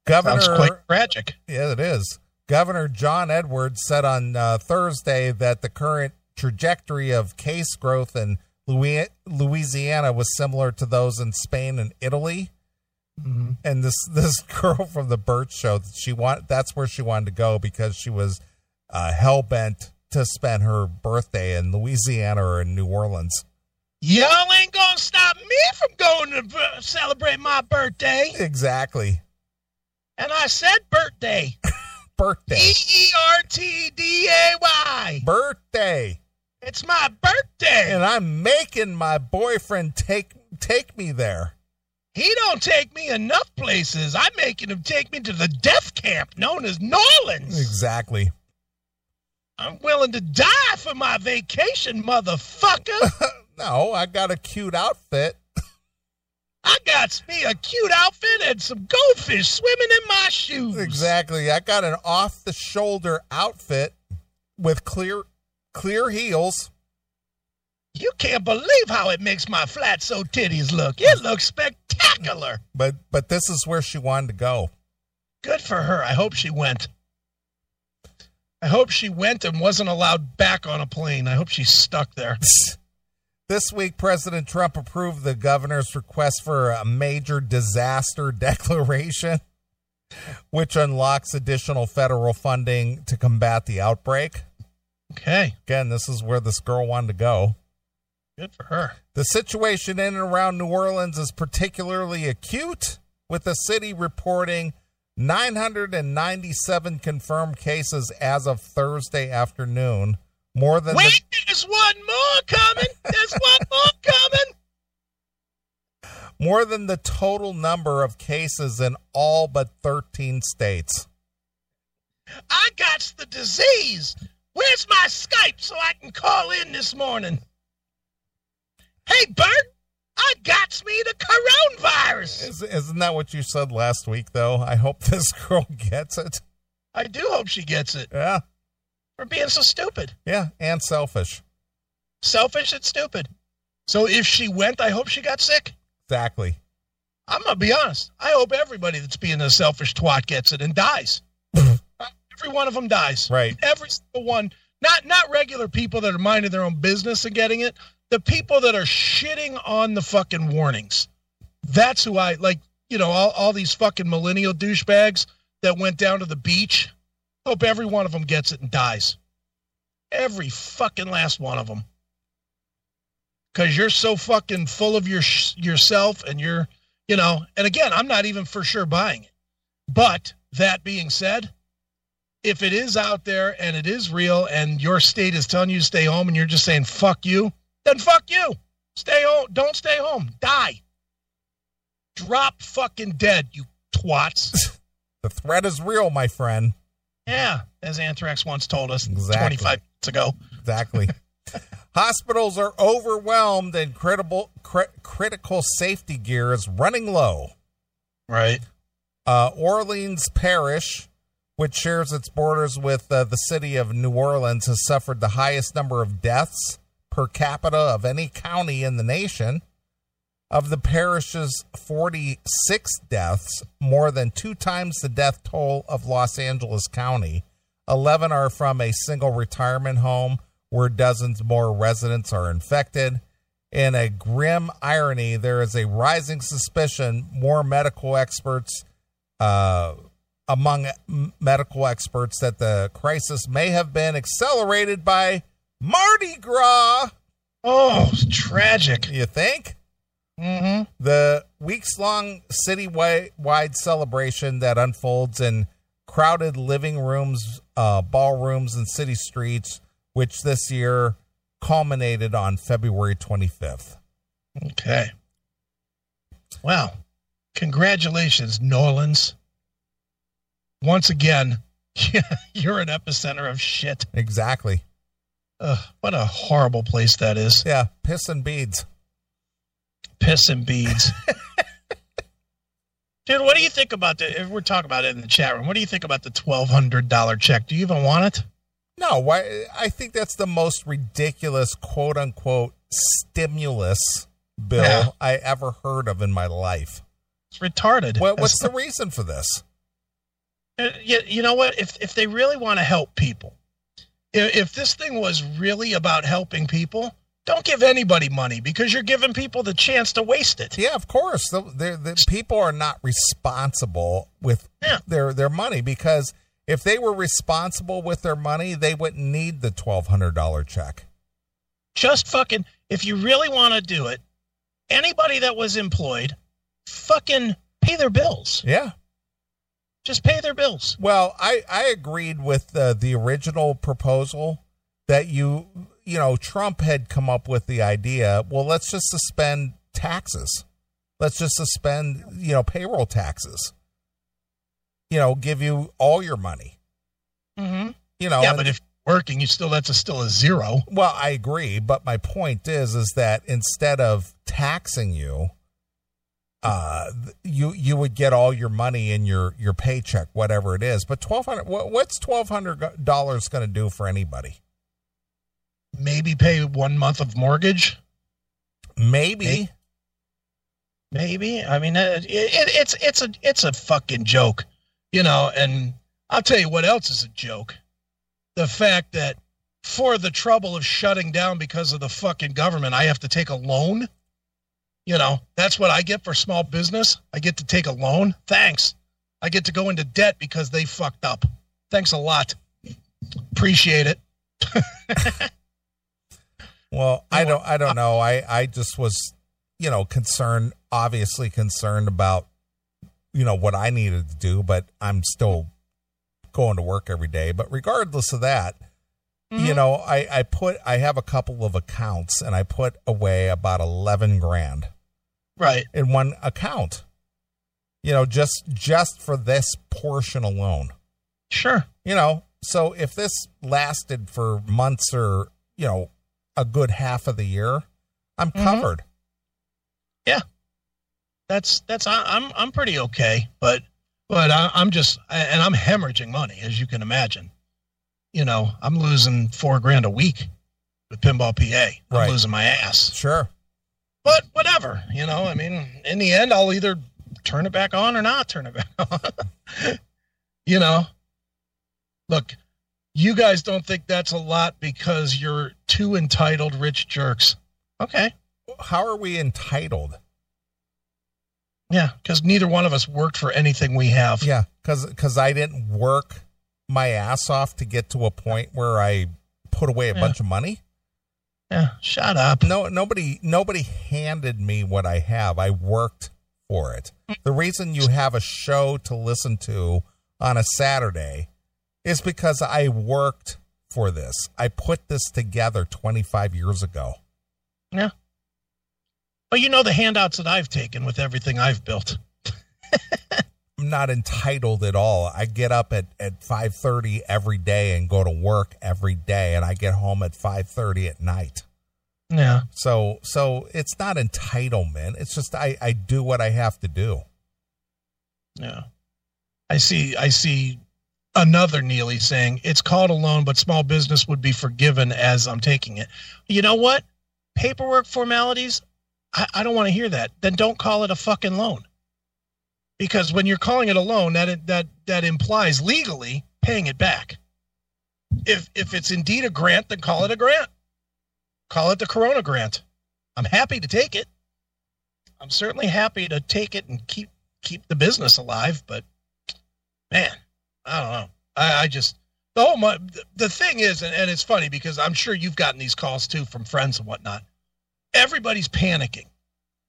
Governor, sounds quite tragic. yeah, it is. Governor John Edwards said on uh, Thursday that the current trajectory of case growth in Louisiana was similar to those in Spain and Italy. And this this girl from the Burt Show, she want that's where she wanted to go because she was uh, hell bent to spend her birthday in Louisiana or in New Orleans. Y'all ain't gonna stop me from going to b- celebrate my birthday. Exactly, And I said birthday. birthday, E E R T D A Y. birthday, It's my birthday. and I'm making my boyfriend take take me there. He don't take me enough places. I'm making him take me to the death camp known as Norlands. Exactly. I'm willing to die for my vacation, motherfucker. No, I got a cute outfit. Got me a cute outfit and some goldfish swimming in my shoes. Exactly. I got an off the shoulder outfit with clear clear heels. You can't believe how it makes my flat so titties look. It looks spectacular. But but this is where she wanted to go. Good for her. I hope she went. I hope she went and wasn't allowed back on a plane. I hope she's stuck there. This week, President Trump approved the governor's request for a major disaster declaration, which unlocks additional federal funding to combat the outbreak. Okay. Again, this is where this girl wanted to go. Good for her. The situation in and around New Orleans is particularly acute, with the city reporting 997 confirmed cases as of Thursday afternoon. More than the, Wait, there's one more coming. There's one more coming. more than the total number of cases in all but 13 states. I got the disease. Where's my Skype so I can call in this morning? Hey, Burt, I got me the coronavirus. Is, isn't that what you said last week, though? I hope this girl gets it. I do hope she gets it Yeah, for being so stupid. yeah, and selfish. Selfish and stupid. So if she went, I hope she got sick. Exactly. I'm gonna be honest. I hope everybody that's being a selfish twat gets it and dies. Every one of them dies. Right. Every single one. Not not regular people that are minding their own business and getting it. The people that are shitting on the fucking warnings. That's who I like. You know, all, all these fucking millennial douchebags that went down to the beach. Hope every one of them gets it and dies. Every fucking last one of them. Because you're so fucking full of your yourself and you're, you know, and again, I'm not even for sure buying it. But that being said, if it is out there and it is real and your state is telling you to stay home and you're just saying fuck you, then fuck you. Stay home. Don't stay home. Die. Drop fucking dead, you twats. The threat is real, my friend. Yeah, as Anthrax once told us Exactly. 25 minutes ago. Exactly. Hospitals are overwhelmed and critical cri- critical safety gear is running low. Right. Uh, Orleans Parish, which shares its borders with uh, the city of New Orleans, has suffered the highest number of deaths per capita of any county in the nation. Of the parish's 46 deaths, more than two times the death toll of Los Angeles County. 11 are from a single retirement home where dozens more residents are infected. In a grim irony, there is a rising suspicion more medical experts, uh, among medical experts, that the crisis may have been accelerated by Mardi Gras. Oh, it's tragic. You think? Mm-hmm. The weeks long city-wide celebration that unfolds in crowded living rooms, uh, ballrooms, and city streets, which this year culminated on February 25th. Okay. Wow. Congratulations, Norlands. Once again, you're an epicenter of shit. Exactly. Ugh, what a horrible place that is. Yeah, piss and beads. Piss and beads. Dude, what do you think about the? If we're talking about it in the chat room, what do you think about the twelve hundred dollar check? Do you even want it? No, why? I think that's the most ridiculous "quote unquote" stimulus bill Yeah. I ever heard of in my life. It's retarded. What, what's the reason for this? Uh, you, you know what? If if they really want to help people, if, if this thing was really about helping people, don't give anybody money because you're giving people the chance to waste it. Yeah, of course. The, the, the people are not responsible with Yeah. their their money because if they were responsible with their money, they wouldn't need the twelve hundred dollar check. Just fucking. If you really want to do it, anybody that was employed, fucking pay their bills. Yeah. Just pay their bills. Well, I I agreed with uh, the original proposal that you you know Trump had come up with the idea. Well, let's just suspend taxes. Let's just suspend you know payroll taxes. You know, give you all your money. Mm-hmm. You know, yeah, and- but if you're working, you still that's a, still a zero. Well, I agree, but my point is, is that instead of taxing you, uh, you you would get all your money in your your paycheck, whatever it is. But twelve hundred, what, what's twelve hundred dollars going to do for anybody? Maybe pay one month of mortgage. Maybe. Maybe. I mean, it, it, it's it's a it's a fucking joke, you know. And I'll tell you what else is a joke: the fact that for the trouble of shutting down because of the fucking government, I have to take a loan. You know, that's what I get for small business. I get to take a loan. Thanks. I get to go into debt because they fucked up. Thanks a lot. Appreciate it. Well, I don't. I don't uh, know. I I just was, you know, concerned. Obviously concerned about, you know, what I needed to do, but I'm still going to work every day. But regardless of that, you mm-hmm. know, I I put I have a couple of accounts, and I put away about eleven grand Right. in one account. You know, just just for this portion alone. Sure. You know, so if this lasted for months or you know a good half of the year, I'm mm-hmm. covered. Yeah, that's that's I, I'm I'm pretty okay, but but I, I'm just and I'm hemorrhaging money as you can imagine. You know, I'm losing four grand a week with Pinball PA. I'm Right. losing my ass, Sure. but whatever. You know, I mean, in the end, I'll either turn it back on or not turn it back on. you know, look, you guys don't think that's a lot because you're two entitled rich jerks. Okay. How are we entitled? Yeah, because neither one of us worked for anything we have. Yeah, because because I didn't work my ass off to get to a point where I put away a Yeah. bunch of money. Yeah, shut up. No, nobody, nobody handed me what I have. I worked for it. The reason you have a show to listen to on a Saturday is because I worked for this. I put this together 25 years ago. Yeah. Well, you know the handouts that I've taken with everything I've built. I'm not entitled at all. I get up at, at 5:30 every day and go to work every day and I get home at 5:30 at night. Yeah. So so it's not entitlement. It's just I I do what I have to do. Yeah. I see I see another Neeley saying it's called a loan, but small business would be forgiven as I'm taking it. You know what? Paperwork formalities, I, I don't want to hear that. Then don't call it a fucking loan. Because when you're calling it a loan, that that that implies legally paying it back. If if it's indeed a grant, then call it a grant. Call it the Corona grant. I'm happy to take it. I'm certainly happy to take it and keep keep the business alive, but man, I don't know. I, I just the whole my, the thing is, and, and it's funny because I'm sure you've gotten these calls too from friends and whatnot. Everybody's panicking,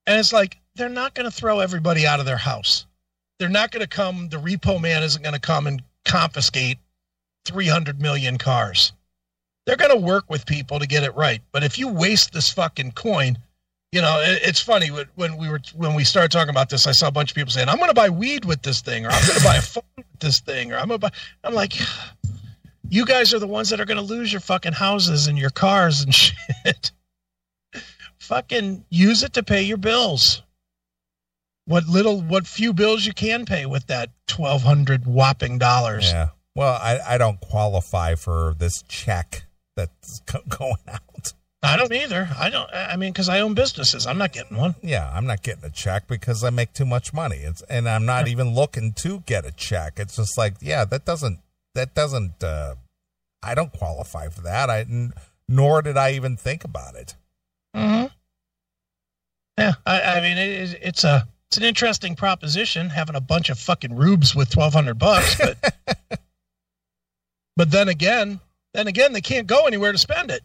and it's like they're not going to throw everybody out of their house. They're not going to come. The repo man isn't going to come and confiscate 300 million cars. They're going to work with people to get it right. But if you waste this fucking coin, you know, it, it's funny when, when we were when we started talking about this. I saw a bunch of people saying, "I'm going to buy weed with this thing," or "I'm going to buy a phone with this thing," or "I'm going to buy." I'm like, you guys are the ones that are going to lose your fucking houses and your cars and shit. fucking use it to pay your bills. What little, what few bills you can pay with that twelve hundred whopping dollars. Yeah. Well, I, I don't qualify for this check that's go- going out. I don't either. I don't. I mean, because I own businesses, I'm not getting one. Yeah, I'm not getting a check because I make too much money. It's and I'm not even looking to get a check. It's just like, yeah, that doesn't that doesn't uh I don't qualify for that. I n- nor did I even think about it. Mm-hmm. Yeah, I, I mean, it, it's a it's an interesting proposition having a bunch of fucking rubes with twelve hundred bucks, but but then again, then again, they can't go anywhere to spend it.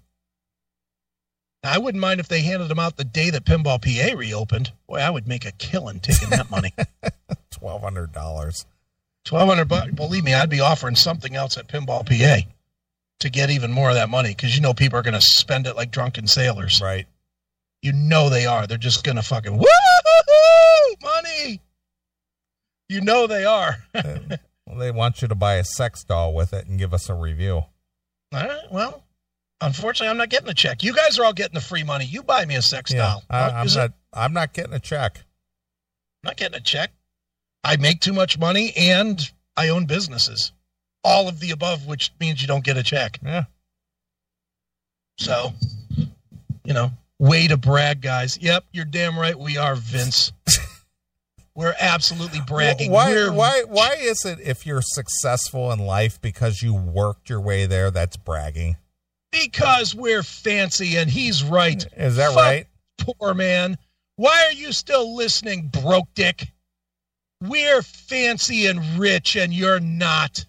I wouldn't mind if they handed them out the day that Pinball PA reopened. Boy, I would make a killing taking that money. Twelve hundred dollars. Twelve hundred bucks. Believe me, I'd be offering something else at Pinball PA to get even more of that money because you know people are going to spend it like drunken sailors. Right. You know they are. They're just going to fucking woo money. You know they are. Uh, well, they want you to buy a sex doll with it and give us a review. All right. Well, unfortunately, I'm not getting a check. You guys are all getting the free money. You buy me a sex Yeah, doll. I, it- not. I'm not getting a check. I'm not getting a check. I make too much money and I own businesses. All of the above, which means you don't get a check. Yeah. So, you know, way to brag, guys. Yep, you're damn right. We are Vince. We're absolutely bragging. Why? We're, Why? Why is it if you're successful in life because you worked your way there? That's bragging. Because we're fancy, and he's right. Is that Fuck right? Poor man. Why are you still listening, broke dick? We're fancy and rich, and you're not.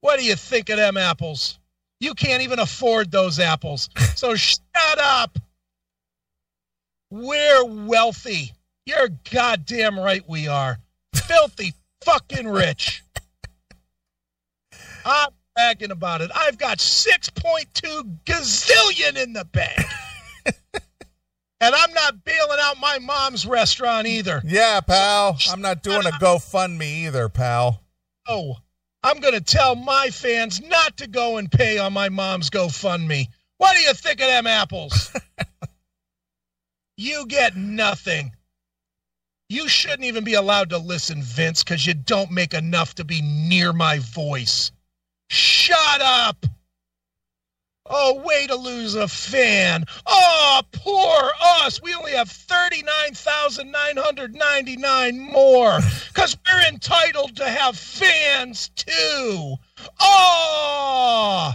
What do you think of them apples? You can't even afford those apples. So shut up. We're wealthy. You're goddamn right we are. Filthy fucking rich. I'm bragging about it. I've got 6.2 gazillion in the bank. and I'm not bailing out my mom's restaurant either. Yeah, pal. I'm not doing a GoFundMe either, pal. Oh, I'm going to tell my fans not to go and pay on my mom's GoFundMe. What do you think of them apples? you get nothing. You shouldn't even be allowed to listen, Vince, because you don't make enough to be near my voice. Shut up! Oh, way to lose a fan. Oh, poor us. We only have 39,999 more because we're entitled to have fans too. Oh,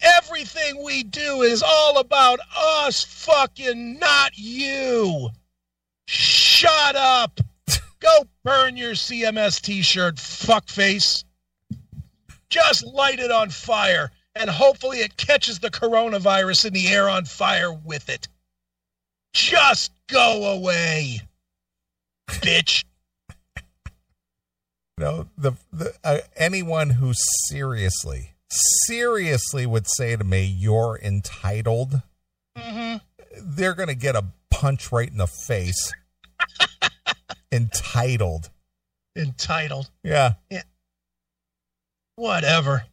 everything we do is all about us fucking, not you. Shut up. Go burn your CMS t shirt, fuckface. Just light it on fire, and hopefully it catches the coronavirus in the air on fire with it. Just go away, bitch. You know, the, the uh, anyone who seriously, seriously would say to me, "You're entitled," hmm they're gonna get a punch right in the face. entitled. Entitled. Yeah. Whatever.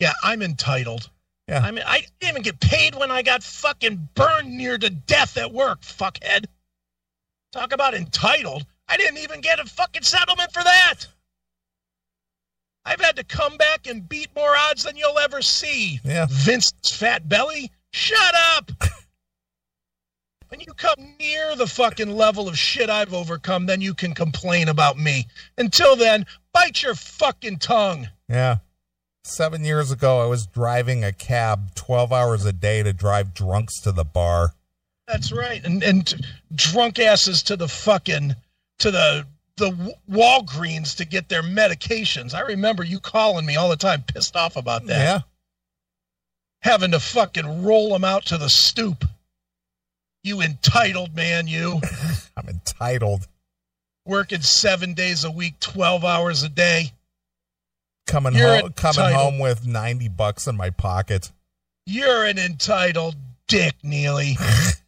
Yeah, I'm entitled. Yeah. I mean, I didn't even get paid when I got fucking burned near to death at work, fuckhead. Talk about entitled. I didn't even get a fucking settlement for that. I've had to come back and beat more odds than you'll ever see. Yeah. Vince's fat belly? Shut up! when you come near the fucking level of shit I've overcome, then you can complain about me. Until then, bite your fucking tongue. Yeah. Seven years ago, I was driving a cab 12 hours a day to drive drunks to the bar. That's right. And and drunk asses to the fucking to the the Walgreens to get their medications. I remember you calling me all the time, pissed off about that. Yeah. Having to fucking roll them out to the stoop. You entitled man, you I'm entitled. working seven days a week, twelve hours a day. Coming You're home, coming entitled. home with 90 bucks in my pocket. You're an entitled dick, Neeley.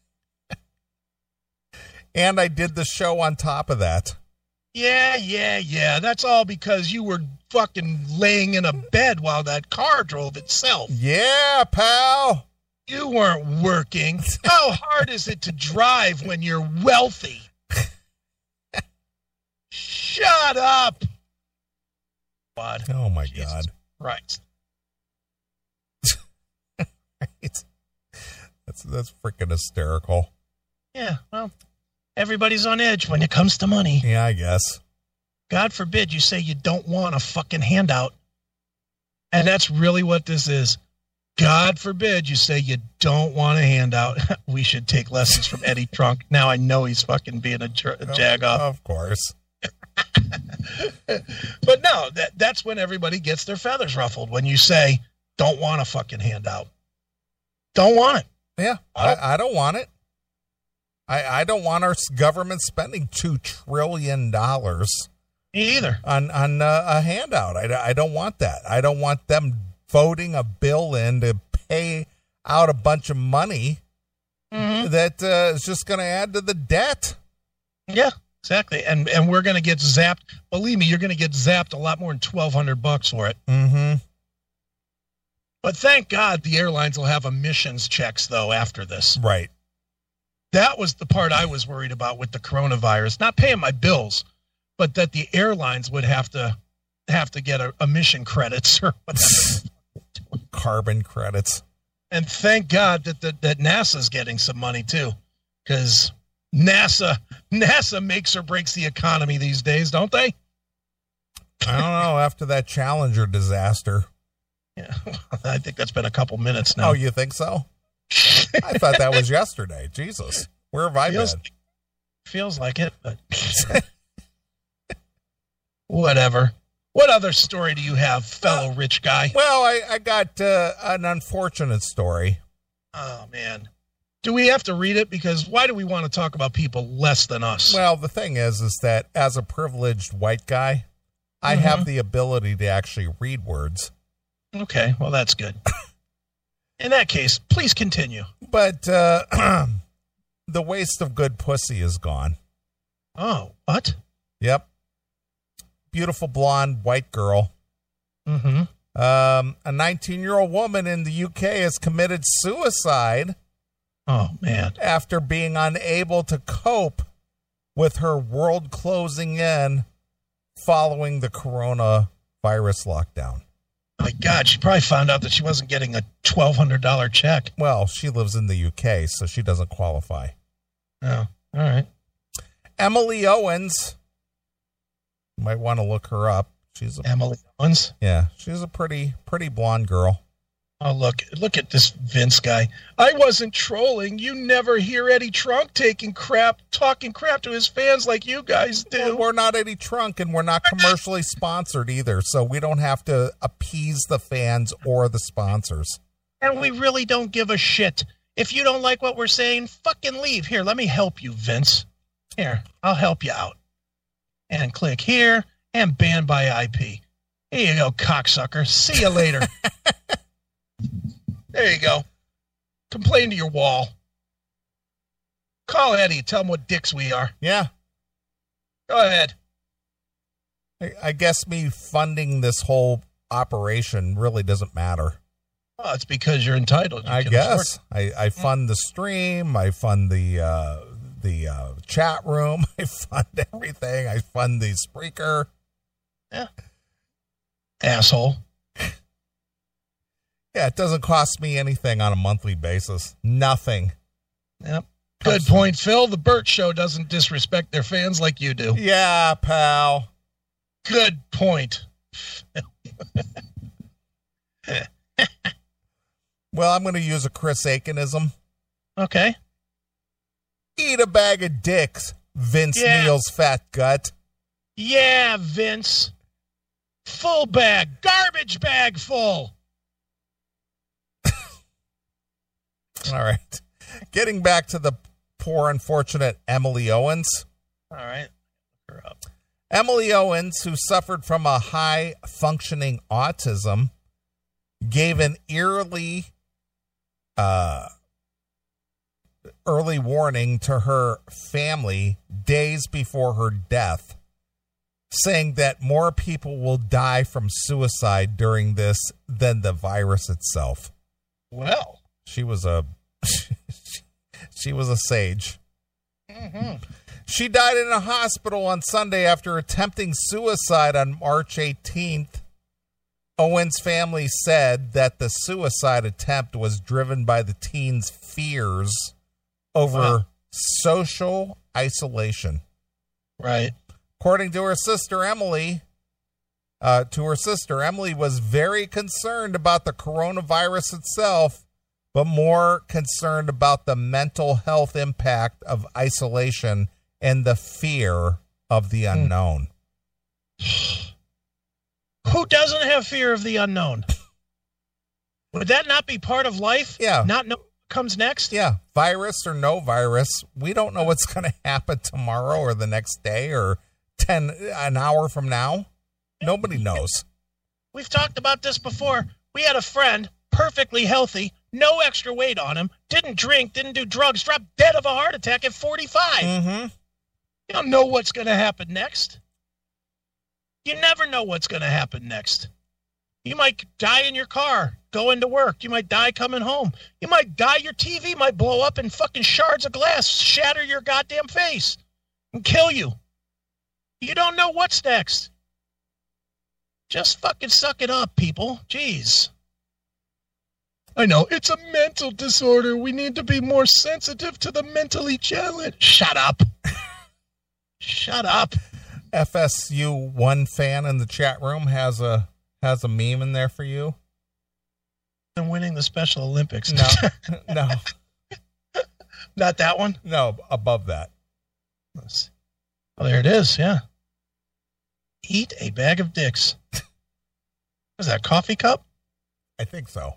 And I did the show on top of that. Yeah, yeah, yeah. That's all because you were fucking laying in a bed while that car drove itself. Yeah, pal. You weren't working. How hard is it to drive when you're wealthy? Shut up. God. Oh my Jesus God. Right. That's that's freaking hysterical. Yeah, well, everybody's on edge when it comes to money. Yeah, I guess. God forbid you say you don't want a fucking handout. And that's really what this is. God forbid you say you don't want a handout. we should take lessons from Eddie Trunk. Now I know he's fucking being a, jer- a jag off. Of course. But no, that that's when everybody gets their feathers ruffled when you say don't want a fucking handout. Don't want it. Yeah, I, I don't want it. I, I don't want our government spending two trillion dollars Me either. on on uh, a handout. I, I don't want that. I don't want them voting a bill in to pay out a bunch of money Mhm. that uh, is just going to add to the debt. Yeah, exactly. And and we're gonna get zapped. Believe me, you're gonna get zapped a lot more than twelve hundred bucks for it. Mm-hmm. But thank God the airlines will have emissions checks though after this. Right. That was the part I was worried about with the coronavirus. Not paying my bills, but that the airlines would have to have to get a, emission credits or whatever. Carbon credits. and thank God that that, that NASA's getting some money too, because NASA NASA makes or breaks the economy these days, don't they? I don't know. After that Challenger disaster. Yeah, I think that's been a couple minutes now. Oh, you think so? I thought that was yesterday. Jesus. Where have I feels, been? feels like it, but whatever. What other story do you have, fellow rich guy? Well, I, I got uh, an unfortunate story. Oh man, do we have to read it? Because why do we want to talk about people less than us? Well, the thing is, is that as a privileged white guy, I have the ability to actually read words. okay, well that's good. In that case, please continue. But uh, the waste of good pussy is gone. Oh, what? Yep. Beautiful blonde white girl. Mm-hmm. Um, a 19 year old woman in the UK has committed suicide Oh man. after being unable to cope with her world closing in following the coronavirus lockdown. My God, she probably found out that she wasn't getting a twelve hundred dollar check. Well, she lives in the UK, so she doesn't qualify. Oh, all right. Emily Owens, you might want to look her up. She's a Emily Owens. yeah, she's a pretty pretty blonde girl. Oh look, look at this Vince guy. I wasn't trolling. You never hear Eddie Trunk taking crap, talking crap to his fans like you guys Well, do. we're not Eddie Trunk, and we're not commercially sponsored either, so we don't have to appease the fans or the sponsors. And we really don't give a shit. If you don't like what we're saying, fucking leave. Here, let me help you, Vince. Here, I'll help you out. And click here and ban by IP. Here you go, cocksucker. See you later. there you go. Complain to your wall. Call Eddie. Tell him what dicks we are. Yeah, Go ahead. I, I guess me funding this whole operation really doesn't matter. Oh, it's because you're entitled. You I guess I, I fund the stream. I fund the uh, the uh, chat room. I fund everything. I fund the Spreaker. Yeah. Asshole. Yeah, it doesn't cost me anything on a monthly basis. Nothing. Yep. Good point, Phil. The Burt Show doesn't disrespect their fans like you do. Yeah, pal. Good point. Well, I'm going to use a Chris Akinism. Okay. Eat a bag of dicks, Vince Yeah. Neil's fat gut. Yeah, Vince. Full bag, garbage bag full. All right. Getting back to the poor, unfortunate Emily Owens. All right. Her up. Emily Owens, who suffered from a high functioning autism, gave an eerily uh, early warning to her family days before her death, saying that more people will die from suicide during this than the virus itself. Well, She was a she was a sage. She died in a hospital on Sunday after attempting suicide on March 18th Owen's family said that the suicide attempt was driven by the teen's fears over Wow. social isolation. Right. According to her sister Emily, uh, to her sister, Emily was very concerned about the coronavirus itself, but more concerned about the mental health impact of isolation and the fear of the hmm. unknown. Who doesn't have fear of the unknown? Would that not be part of life? Yeah. Not know what comes next? Yeah, virus or no virus, we don't know what's going to happen tomorrow or the next day or 10 an hour from now. Nobody knows. We've talked about this before. We had a friend, perfectly healthy, no extra weight on him, didn't drink, didn't do drugs, dropped dead of a heart attack at 45. Mm-hmm. You don't know what's going to happen next. You never know what's going to happen next. You might die in your car going to work. You might die coming home. You might die. Your TV might blow up and fucking shards of glass shatter your goddamn face and kill you. You don't know what's next. Just fucking suck it up, people. Jeez. I know. It's a mental disorder. We need to be more sensitive to the mentally challenged. Shut up. Shut up. FSU one fan in the chat room has a has a meme in there for you. I'm winning the Special Olympics. No, no, Not that one. no. Above that, Let's see. Oh, there it is. Yeah. Eat a bag of dicks. Is that a coffee cup? I think so.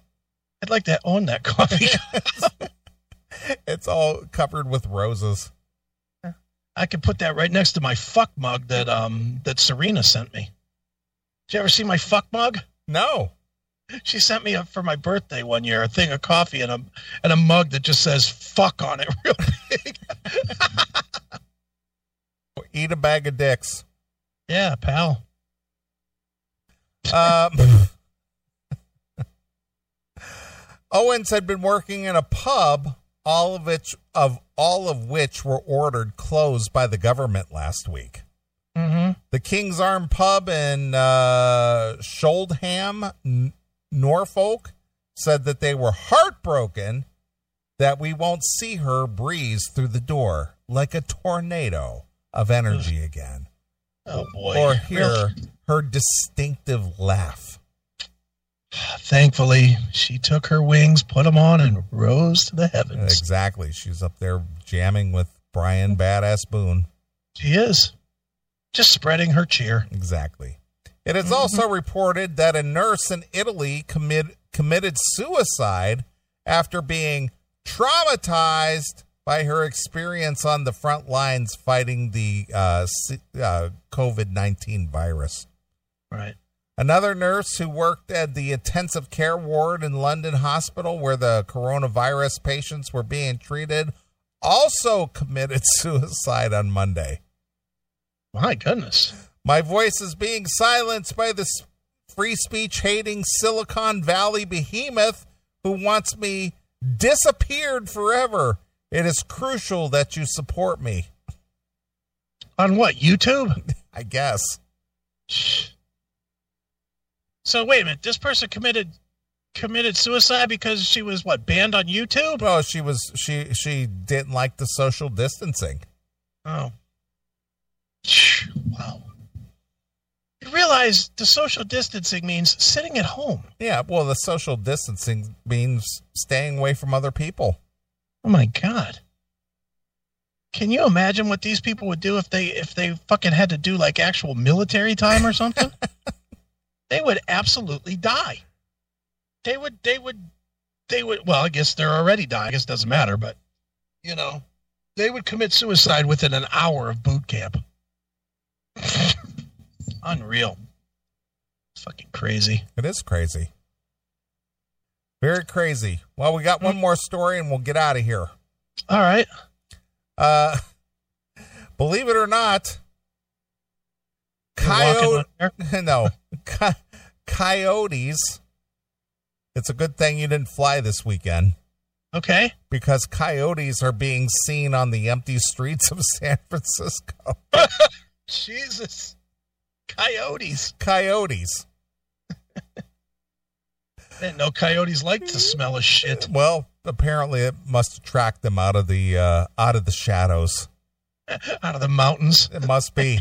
I'd like to own that coffee. It's all covered with roses. I could put that right next to my fuck mug that um that Serena sent me. Did you ever see my fuck mug? No, She sent me a, for my birthday one year a thing of coffee and a and a mug that just says "fuck" on it, real big. eat a bag of dicks. yeah, pal. Um, Owens had been working in a pub, all of which of all of which were ordered closed by the government last week. Mm-hmm. The King's Arm Pub in uh, Shouldham, N- Norfolk, said that they were heartbroken that we won't see her breeze through the door like a tornado of energy again, Oh boy. or hear her distinctive laugh. Thankfully, she took her wings, put them on, and rose to the heavens. Exactly. She's up there jamming with Brian Badass Boone. She is just spreading her cheer. Exactly. It is also reported that a nurse in Italy commit, committed suicide after being traumatized by her experience on the front lines fighting the uh, uh, COVID 19 virus. Right. Another nurse who worked at the intensive care ward in London Hospital where the coronavirus patients were being treated also committed suicide on Monday. My goodness. My voice is being silenced by this free speech hating Silicon Valley behemoth who wants me disappeared forever. It is crucial that you support me, On what? YouTube? I guess. So wait a minute. This person committed committed suicide because she was what banned on YouTube? Oh, she was she she didn't like the social distancing. Oh. Wow. You realize the social distancing means sitting at home. Yeah, well, the social distancing means staying away from other people. Oh my god. Can you imagine what these people would do if they if they fucking had to do like actual military time or something? They would absolutely die. They would they would they would well, I guess they're already dying. I guess it doesn't matter, but you know, they would commit suicide within an hour of boot camp. Unreal. Fucking crazy. It is crazy. Very crazy. Well, we got one more story and we'll get out of here. All right. Uh, believe it or not, coyote, no, co- coyotes. It's a good thing you didn't fly this weekend Okay. because coyotes are being seen on the empty streets of San Francisco. Jesus. Coyotes. Coyotes. Didn't know coyotes like to smell of shit. Well, apparently it must attract them out of the uh, out of the shadows. Out of the mountains. It must be.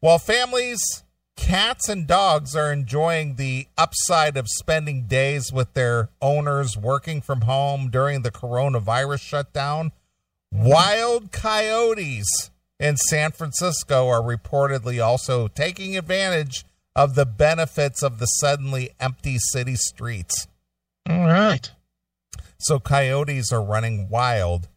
While families, cats, and dogs are enjoying the upside of spending days with their owners working from home during the coronavirus shutdown, wild coyotes in San Francisco are reportedly also taking advantage of the benefits of the suddenly empty city streets. All right. So coyotes are running wild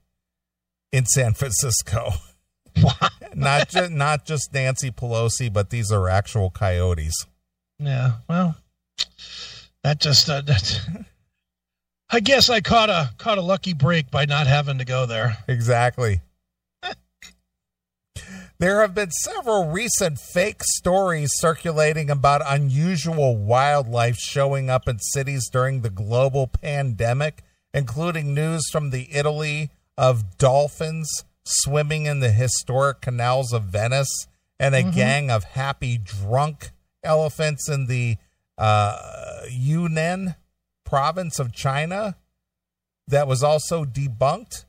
in San Francisco. not just not just Nancy Pelosi, but these are actual coyotes. Yeah. Well, that just uh, that. I guess I caught a caught a lucky break by not having to go there. Exactly. There have been several recent fake stories circulating about unusual wildlife showing up in cities during the global pandemic, including news from the Italy of dolphins swimming in the historic canals of Venice and a gang of happy drunk elephants in the uh, Yunnan province of China that was also debunked.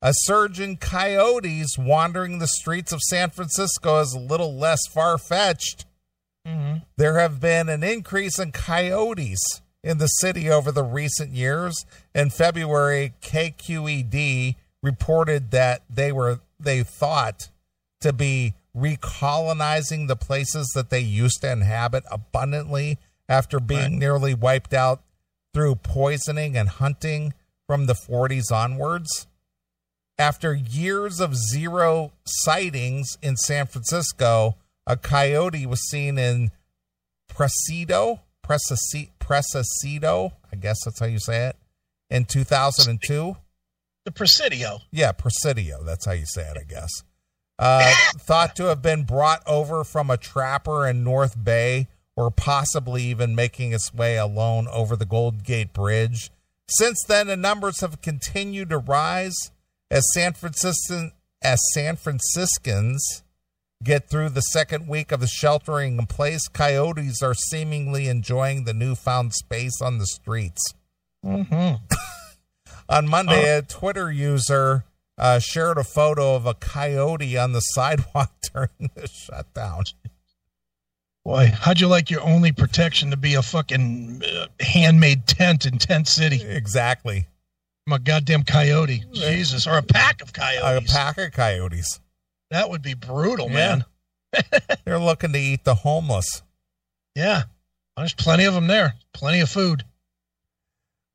A surge in coyotes wandering the streets of San Francisco is a little less far fetched. There have been an increase in coyotes in the city over the recent years. In February, KQED reported that they were they thought to be recolonizing the places that they used to inhabit abundantly after being nearly wiped out through poisoning and hunting from the 40s onwards. After years of zero sightings in San Francisco, a coyote was seen in Presidio, Presi- Presidio, I guess that's how you say it, in 2002. The Presidio. Yeah, Presidio. That's how you say it, I guess. Uh, thought to have been brought over from a trapper in North Bay or possibly even making its way alone over the Gold Gate Bridge. Since then, the numbers have continued to rise as San Franciscan as San Franciscans get through the second week of the sheltering in place. Coyotes are seemingly enjoying the newfound space on the streets. On Monday, a Twitter user uh, shared a photo of a coyote on the sidewalk during the shutdown. Boy, how'd you like your only protection to be a fucking uh, handmade tent in Tent City? Exactly. I'm a goddamn coyote. Jesus. Or a pack of coyotes. A pack of coyotes. that would be brutal, Yeah. man. They're looking to eat the homeless. Yeah. There's plenty of them there. Plenty of food.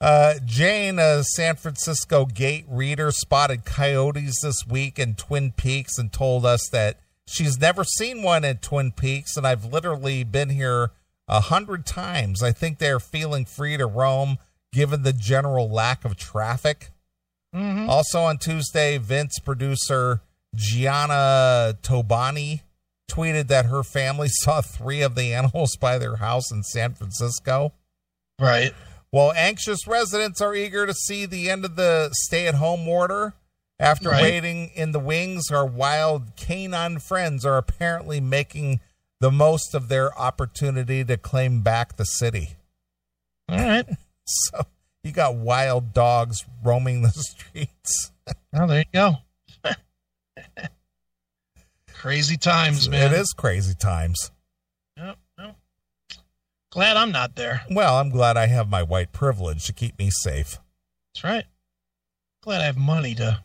Uh, Jane, a San Francisco Gate reader, spotted coyotes this week in Twin Peaks and told us that she's never seen one in Twin Peaks, and I've literally been here a hundred times. I think they're feeling free to roam given the general lack of traffic. Also on Tuesday, Vince producer Gianna Toboni tweeted that her family saw three of the animals by their house in San Francisco. Right. While anxious residents are eager to see the end of the stay at home order, after Right. waiting in the wings, our wild canine friends are apparently making the most of their opportunity to claim back the city. All right. So you got wild dogs roaming the streets. Well, there you go. Crazy times, man. It is crazy times. Glad I'm not there. Well, I'm glad I have my white privilege to keep me safe. That's right. Glad I have money to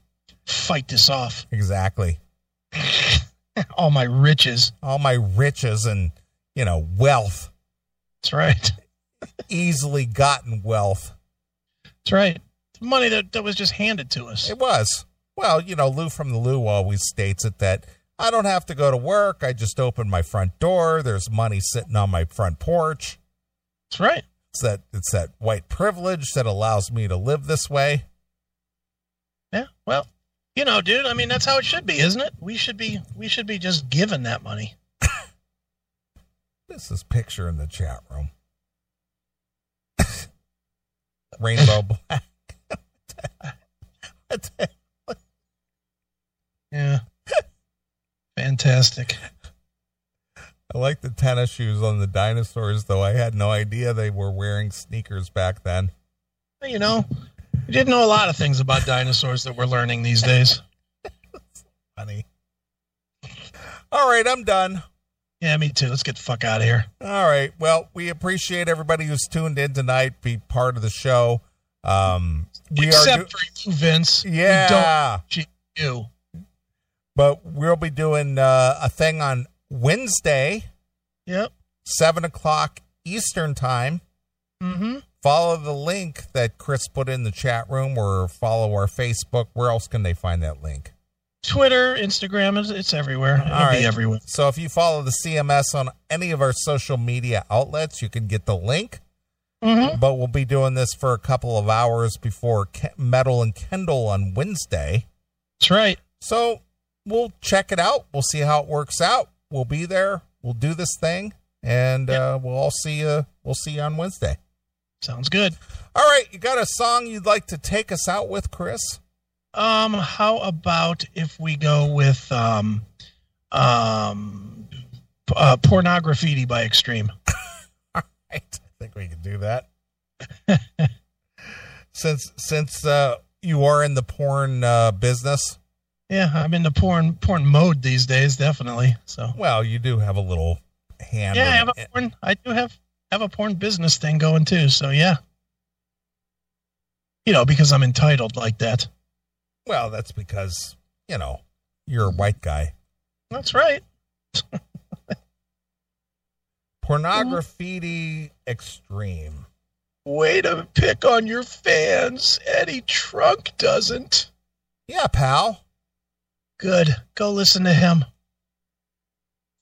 fight this off. Exactly. All my riches. All my riches and, you know, wealth, That's right. easily gotten wealth. That's right. Money that, that was just handed to us. It was. Well, you know, Lou from the Lou always states it that I don't have to go to work. I just open my front door. There's money sitting on my front porch. That's right. It's that it's that white privilege that allows me to live this way. Yeah. Well, you know, dude, I mean that's how it should be, isn't it? We should be we should be just given that money. This is picture in the chat room. Rainbow black. Yeah. Fantastic. I like the tennis shoes on the dinosaurs, though. I had no idea they were wearing sneakers back then. You know, we didn't know a lot of things about dinosaurs that we're learning these days. Funny. All right, I'm done. Yeah, me too. Let's get the fuck out of here. All right. Well, we appreciate everybody who's tuned in tonight, be part of the show. Um, we Except are, do- for you, Vince. We yeah, don't you. But we'll be doing uh, a thing on Wednesday, Yep. seven o'clock Eastern time. Mm-hmm. Follow the link that Chris put in the chat room, or follow our Facebook. Where else can they find that link? Twitter, Instagram, it's, it's everywhere. It'll All right. be everywhere. So if you follow the CMS on any of our social media outlets, you can get the link. Mm-hmm. But we'll be doing this for a couple of hours before Metal and Kendall on Wednesday. That's right. So we'll check it out. We'll see how it works out. We'll be there. We'll do this thing, and uh, we'll all see you. We'll see you on Wednesday. Sounds good. All right, you got a song you'd like to take us out with, Chris? Um, how about if we go with um, um, uh, pornography by Extreme? all right, I think we can do that. since since uh, you are in the porn uh, business, Yeah, I'm into porn porn mode these days, definitely. So well, you do have a little hand. yeah, I have a porn. I do have have a porn business thing going too. So yeah, you know, because I'm entitled like that. Well, that's because you know you're a white guy. That's right. Pornography extreme. Way to pick on your fans. Eddie Trunk doesn't. Yeah, pal. Good. Go listen to him.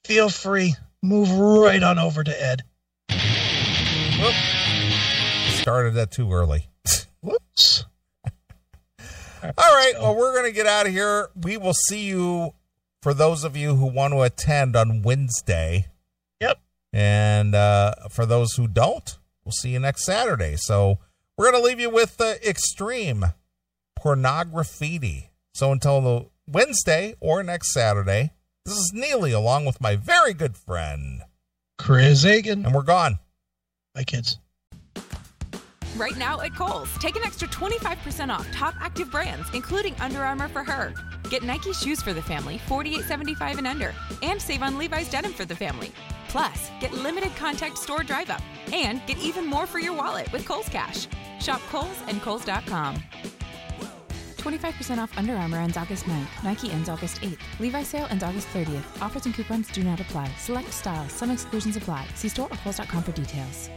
Feel free. Move right on over to Ed. Whoop. Started that too early. Whoops. All right. Well, we're going to get out of here. We will see you for those of you who want to attend on Wednesday. Yep. And uh, for those who don't, we'll see you next Saturday. So we're going to leave you with uh, Extreme Pornography. So until the Wednesday or next Saturday, this is Neeley along with my very good friend. Chris Akin. And we're gone. Bye, kids. Right now at Kohl's, take an extra 25% off top active brands, including Under Armour for her. Get Nike shoes for the family, $48.75 and under, and save on Levi's denim for the family. Plus, get limited contact store drive up and get even more for your wallet with Kohl's Cash. Shop Kohl's and Kohl's.com. 25% off Under Armour ends August 9th. Nike ends August 8th. Levi's sale ends August 30th. Offers and coupons do not apply. Select styles. Some exclusions apply. See store or Kohl's.com for details.